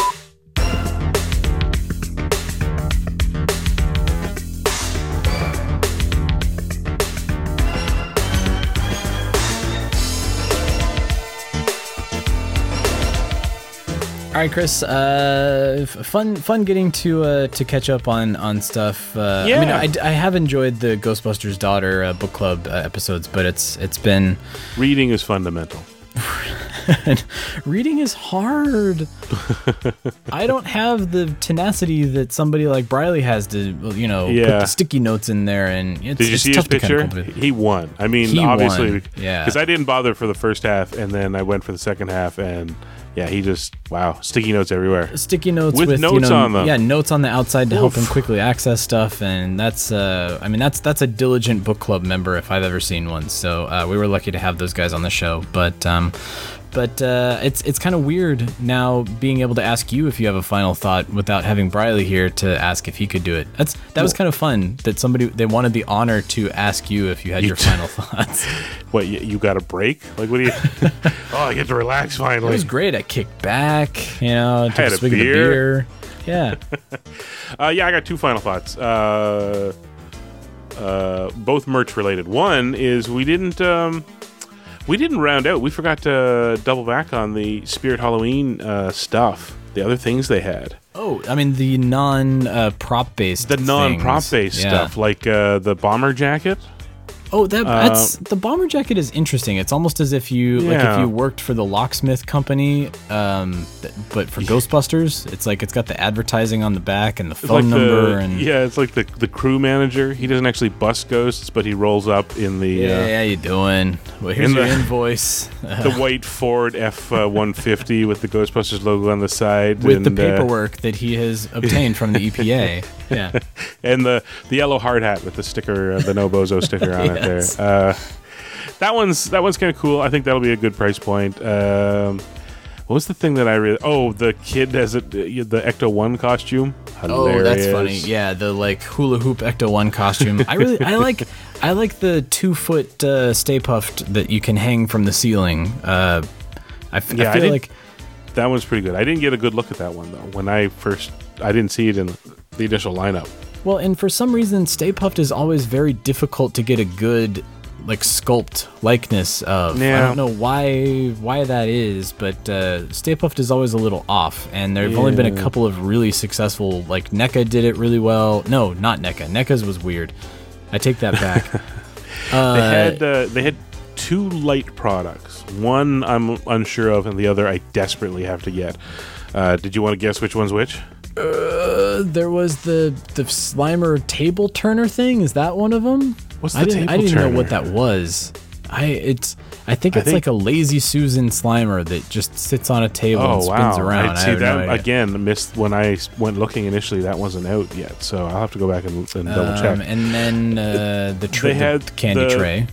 All right, Chris. Uh, fun, fun getting to uh, to catch up on on stuff. Uh, I mean, Yeah. I, I have enjoyed the Ghostbusters daughter uh, book club uh, episodes, but it's it's been Reading is fundamental. reading is hard. I don't have the tenacity that somebody like Briley has to, you know, put Yeah. the sticky notes in there. And it's, Did you it's see his tough to kind picture? of. He won. I mean, He obviously, won, yeah. Because I didn't bother for the first half, and then I went for the second half, and yeah, he just wow, sticky notes everywhere. sticky notes With with, you notes know, on them. Yeah, notes on the outside to help him quickly access stuff, and that's uh, I mean that's that's a diligent book club member if I've ever seen one. So uh, we were lucky to have those guys on the show, but. Um, but uh, it's it's kind of weird now being able to ask you if you have a final thought without having Briley here to ask if he could do it. That's that was kind of fun that somebody they wanted the honor to ask you if you had You your t- final thoughts. What you, you got a break? Like what do you? oh, I get to relax finally. It was great. I kicked back, you know, took Had a a swig of the beer. beer. Yeah. Uh, yeah, I got two final thoughts. Uh, uh, both merch related. One is we didn't um, we didn't round out. We forgot to double back on the Spirit Halloween uh, stuff. The other things they had. Oh, I mean the non uh, prop based. The non prop based Yeah. stuff, like uh, the bomber jacket. Oh, that Uh, that's the bomber jacket is interesting. It's almost as if you like if you worked for the locksmith company, um, th- but for Ghostbusters, it's like it's got the advertising on the back and the phone like number the, and yeah, it's like the the crew manager. He doesn't actually bust ghosts, but he rolls up in the yeah, uh, how you doing? Well, here's in your the- invoice the white Ford F uh, one fifty with the Ghostbusters logo on the side with the and, uh, paperwork that he has obtained from the EPA. Yeah, and the the yellow hard hat with the sticker, uh, the No Bozo sticker on Yes. there. Uh, that one's that one's kind of cool. I think that'll be a good price point. Um, what was the thing that I really? Oh, the kid has a, the Ecto One costume. Oh, that's funny. Yeah, the like hula hoop Ecto One costume. I really, I like, I like the two foot uh, Stay Puft that you can hang from the ceiling. Uh, I, f- Yeah, I I feel did- like That one's pretty good. I didn't get a good look at that one though. When I first, I didn't see it in the initial lineup. Well, and for some reason, Stay Puft is always very difficult to get a good like sculpt likeness of. Yeah. I don't know why why that is, but uh, Stay Puft is always a little off. And there've only been a couple of really successful. Like NECA did it really well. No, not NECA. NECA's was weird. I take that back. uh, They had uh, they had two light products. One I'm unsure of, and the other I desperately have to get. Uh, did you want to guess which one's which? Uh, there was the the Slimer table turner thing. Is that one of them? What's I the didn't, I didn't know what that was. I it's I think I it's think- like a lazy Susan Slimer that just sits on a table and Oh spins wow! around. I I see have no that again. Missed when I went looking initially. That wasn't out yet, so I'll have to go back and, and double check. Um, and then uh, the, tray, They had the candy the- tray.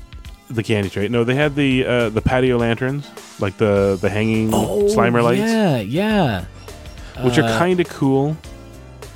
the candy tray. No, they had the uh, the patio lanterns, like the the hanging Slimer lights, Oh, Yeah, yeah. Which are Uh, kind of cool.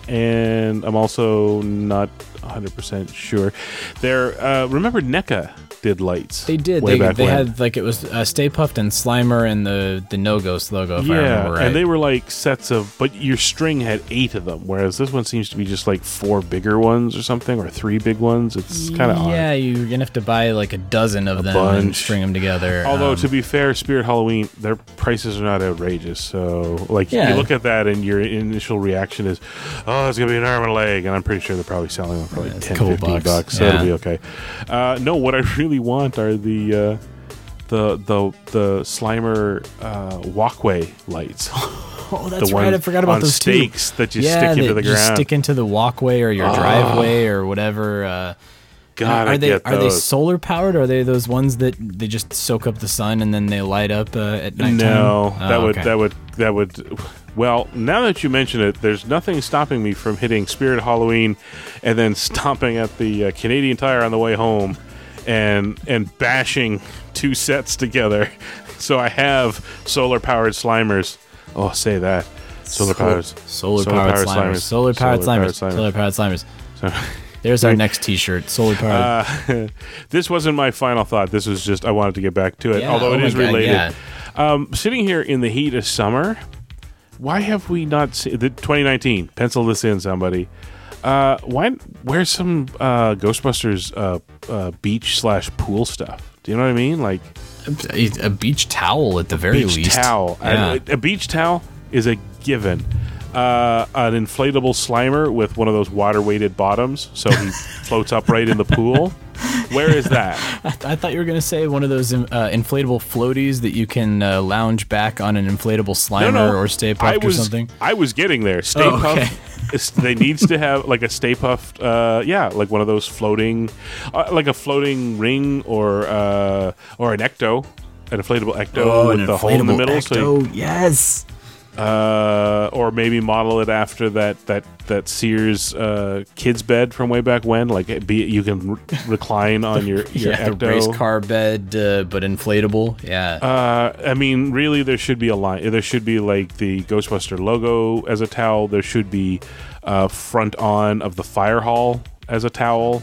And I'm also not 100 percent sure. They're uh, remember NECA did lights. They did. way They, they had like it was uh, Stay Puft and Slimer and the the No Ghost logo. If I yeah, remember right. and they were like sets of, but your string had eight of them, whereas this one seems to be just like four bigger ones or something, or three big ones. It's kind of odd. yeah. You're gonna have to buy like a dozen of A them and string them together. Although Um, to be fair, Spirit Halloween, their prices are not outrageous. So like Yeah. you look at that and your initial reaction is, oh, it's gonna be an arm and a leg, and I'm pretty sure they're probably selling them for like a 10, 15 bucks, bucks, so it'll be okay. Uh, no, what I really want are the uh, the the the Slimer uh, walkway lights. Oh, that's the right. I forgot about those too. stakes that you yeah, stick into the ground. stick into the walkway or your Oh. driveway or whatever. Uh, God, are I they are they solar powered? Or are they those ones that they just soak up the sun and then they light up uh, at night? No, Oh, that would okay. that would that would. Well, now that you mention it, there's nothing stopping me from hitting Spirit Halloween, and then stomping at the uh, Canadian Tire on the way home, and and bashing two sets together. So I have solar powered Slimers. Oh, say that solar powered solar powered Slimers. Solar powered Slimers. Solar powered Slimers. There's our next T-shirt. Solar powered. Uh, this wasn't my final thought. This was just I wanted to get back to it, Yeah, although oh it is God, related. yeah. Um, sitting here in the heat of summer, why have we not seen the 2019? Pencil this in, somebody. Uh, why? Where's some uh, Ghostbusters uh, uh, beach slash pool stuff? Do you know what I mean? Like a, a beach towel at the very beach least. towel. Yeah. I- a beach towel is a given. Uh, an inflatable Slimer with one of those water weighted bottoms, so he floats upright in the pool. Where is that? I thought you were going to say one of those uh, inflatable floaties that you can uh, lounge back on an inflatable Slimer or Stay I Puft or something. I was getting there. Stay Oh, Puft. okay. They needs to have like a Stay Puft, Uh, yeah, like one of those floating, uh, like a floating ring or uh, or an Ecto, an inflatable Ecto Oh, with the hole in the middle. So Ecto, yes. Uh, or maybe model it after that that that Sears uh, kids bed from way back when. Like it be you can re- recline on your your Yeah, race car bed, uh, but inflatable. Yeah. Uh, I mean, really, there should be a line. There should be like the Ghostbuster logo as a towel. There should be uh, front on of the fire hall as a towel.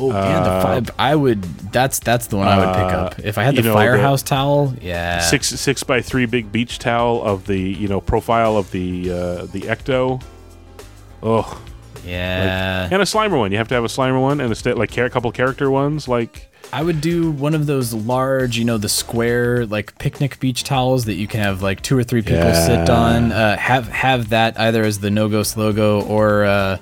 Oh man, the uh, fi- I would. That's that's the one I would pick uh, up if I had you the know, firehouse towel. Yeah. Six six by three big beach towel of the you know profile of the uh, the Ecto. Oh, Yeah. and a Slimer one. You have to have a Slimer one and a sta- like a couple character ones. Like I would do one of those large, you know, the square like picnic beach towels that you can have like two or three people sit on. Uh, have have that either as the No Ghost logo or uh,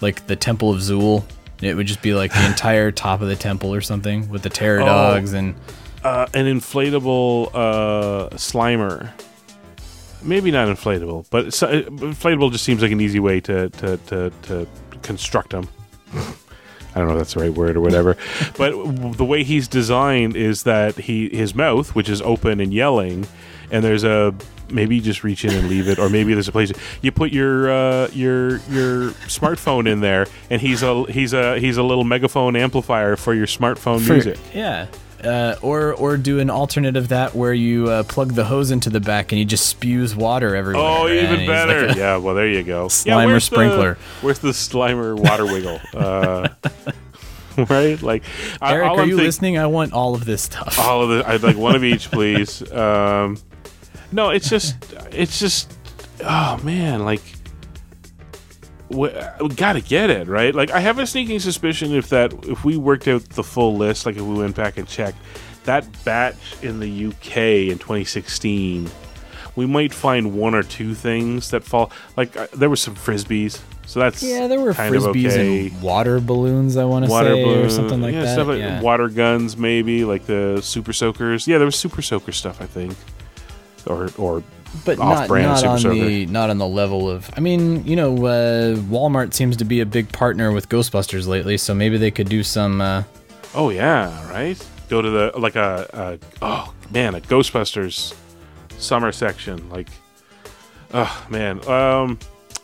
like the Temple of Zuul. It would just be like the entire top of the temple or something with the terror Oh. dogs and uh, an inflatable uh, Slimer. Maybe not inflatable, but uh, inflatable just seems like an easy way to to, to, to construct them. I don't know if that's the right word or whatever, but w- the way he's designed is that he his mouth, which is open and yelling, and there's a maybe you just reach in and leave it, or maybe there's a place you put your uh, your your smartphone in there, and he's a he's a he's a little megaphone amplifier for your smartphone For- music. Yeah. Uh, or or do an alternate of that where you uh, plug the hose into the back and he just spews water everywhere. Oh, even better. like yeah, well, there you go. Slimer yeah, sprinkler. The, where's the Slimer water wiggle? Uh, right? Like, I- Eric, all are I'm you think- listening? I want all of this stuff. All of the, I'd like one of each, please. Um, no, it's just, it's just, oh man, like, we, we gotta get it right. Like, I have a sneaking suspicion if that, if we worked out the full list, like if we went back and checked that batch in the UK in 2016, we might find one or two things that fall. Like, uh, there were some frisbees, so that's yeah, there were frisbees okay. and water balloons. I want to say or something like yeah, that. Like yeah. Water guns, maybe like the super soakers. Yeah, there was super soaker stuff, I think, or or but not, off-brand not super on soaker. the not on the level of. I mean, you know, uh, Walmart seems to be a big partner with Ghostbusters lately, so maybe they could do some. Uh, Oh yeah, right. Go to the like a, a oh man a Ghostbusters summer section. Like, oh man, um,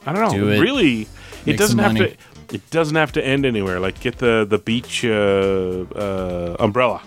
I don't know. Do it. Really, it Make doesn't have money. to. It doesn't have to end anywhere. Like, get the the beach uh, uh, umbrella,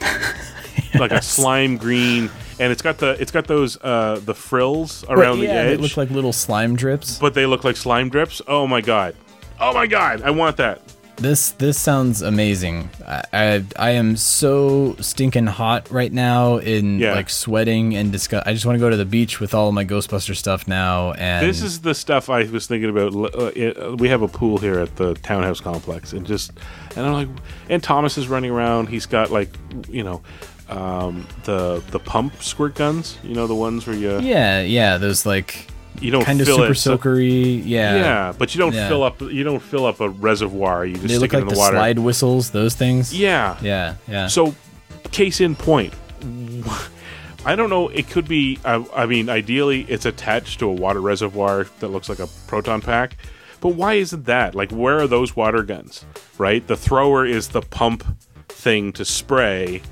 like a slime green, and it's got the it's got those uh, the frills around the yeah, edge. they look like little slime drips. but they look like slime drips. Oh my god! Oh my god! I want that. This this sounds amazing. I I, I am so stinking hot right now in Yeah. like sweating and disgust. I just want to go to the beach with all my Ghostbuster stuff now. And This is the stuff I was thinking about. Uh, it, uh, we have a pool here at the townhouse complex, and just and I'm like, and Thomas is running around. He's got like, you know, um, the the pump squirt guns. You know, the ones where you yeah yeah those like you don't kind of super it. so- soakery. Yeah. yeah, but you don't Yeah. fill up. You don't fill up a reservoir. You just They stick look it like in the the water. slide whistles. Those things. Yeah. Yeah. Yeah. So, case in point, I don't know. It could be. I, I mean, ideally, it's attached to a water reservoir that looks like a proton pack. But why isn't that? Like, where are those water guns? Right. The thrower is the pump thing to spray,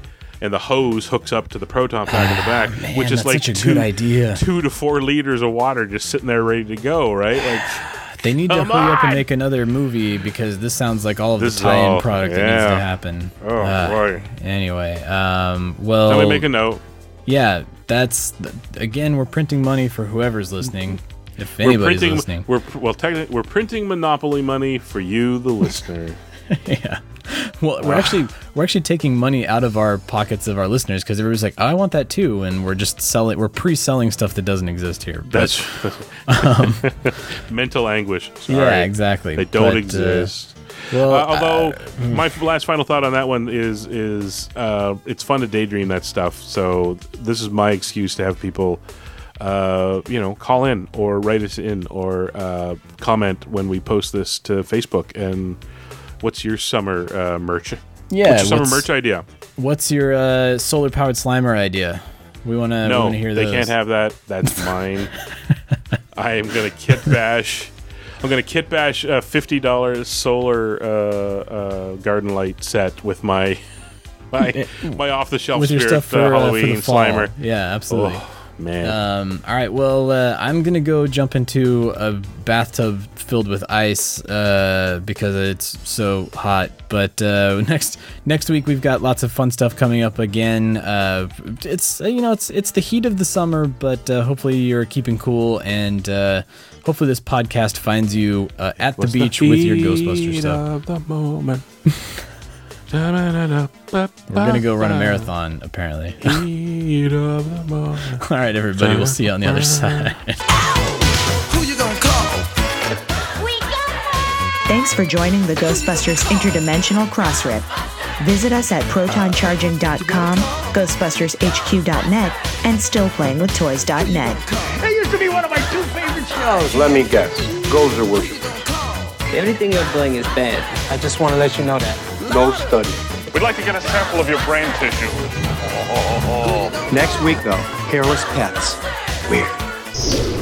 and the hose hooks up to the proton pack in the back, Ah, Man, which is like two, two to four liters of water just sitting there ready to go. Right. Like, They need to hurry up and make another movie because this sounds like all of This- the tie-in oh, product that needs to happen. oh Ah, boy. Anyway, um, well, Let me make a note. yeah, that's again, we're printing money for whoever's listening. If We're anybody's printing. listening, We're well, technically, we're printing monopoly money for you, the listener. yeah. Well, we're actually we're actually taking money out of our pockets of our listeners because everybody's like, oh, I want that too, and we're just selling. We're pre-selling stuff that doesn't exist here. But, That's mental anguish. Sorry. yeah, exactly. They don't But, uh, exist. well, Uh, although uh, my last final thought on that one is is uh, it's fun to daydream that stuff. So this is my excuse to have people uh, you know, call in or write us in or uh, comment when we post this to Facebook. And what's your summer uh, merch? Yeah, what's your summer merch idea? What's your uh, solar powered Slimer idea? We want to no, hear they can't have that. That's mine. I am gonna kit bash. I'm gonna kit bash a fifty dollars solar uh, uh, garden light set with my my my off the shelf spirit stuff for, uh, uh, for Halloween fall. Slimer. Yeah, absolutely. Oh, man. Um, all right. Well, uh, I'm gonna go jump into a bathtub filled with ice uh, because it's so hot. But uh, next next week we've got lots of fun stuff coming up again. Uh, it's uh, you know it's it's the heat of the summer, but uh, hopefully you're keeping cool and. Uh, Hopefully, this podcast finds you uh, at What's the beach with your Ghostbuster stuff. of the moment. We're gonna go run a marathon, apparently. Heat of the moment. All right, everybody. We'll see you on the other side. Thanks for joining the Ghostbusters Interdimensional Crossrip. Visit us at protoncharging.com, ghostbustershq.net, and stillplayingwithtoys.net. That used to be one of my two favorite shows. Let me guess. Gozer worshiper. Everything you're doing is bad. I just want to let you know that. No study. We'd like to get a sample of your brain tissue. Next week, though, hairless pets. Weird.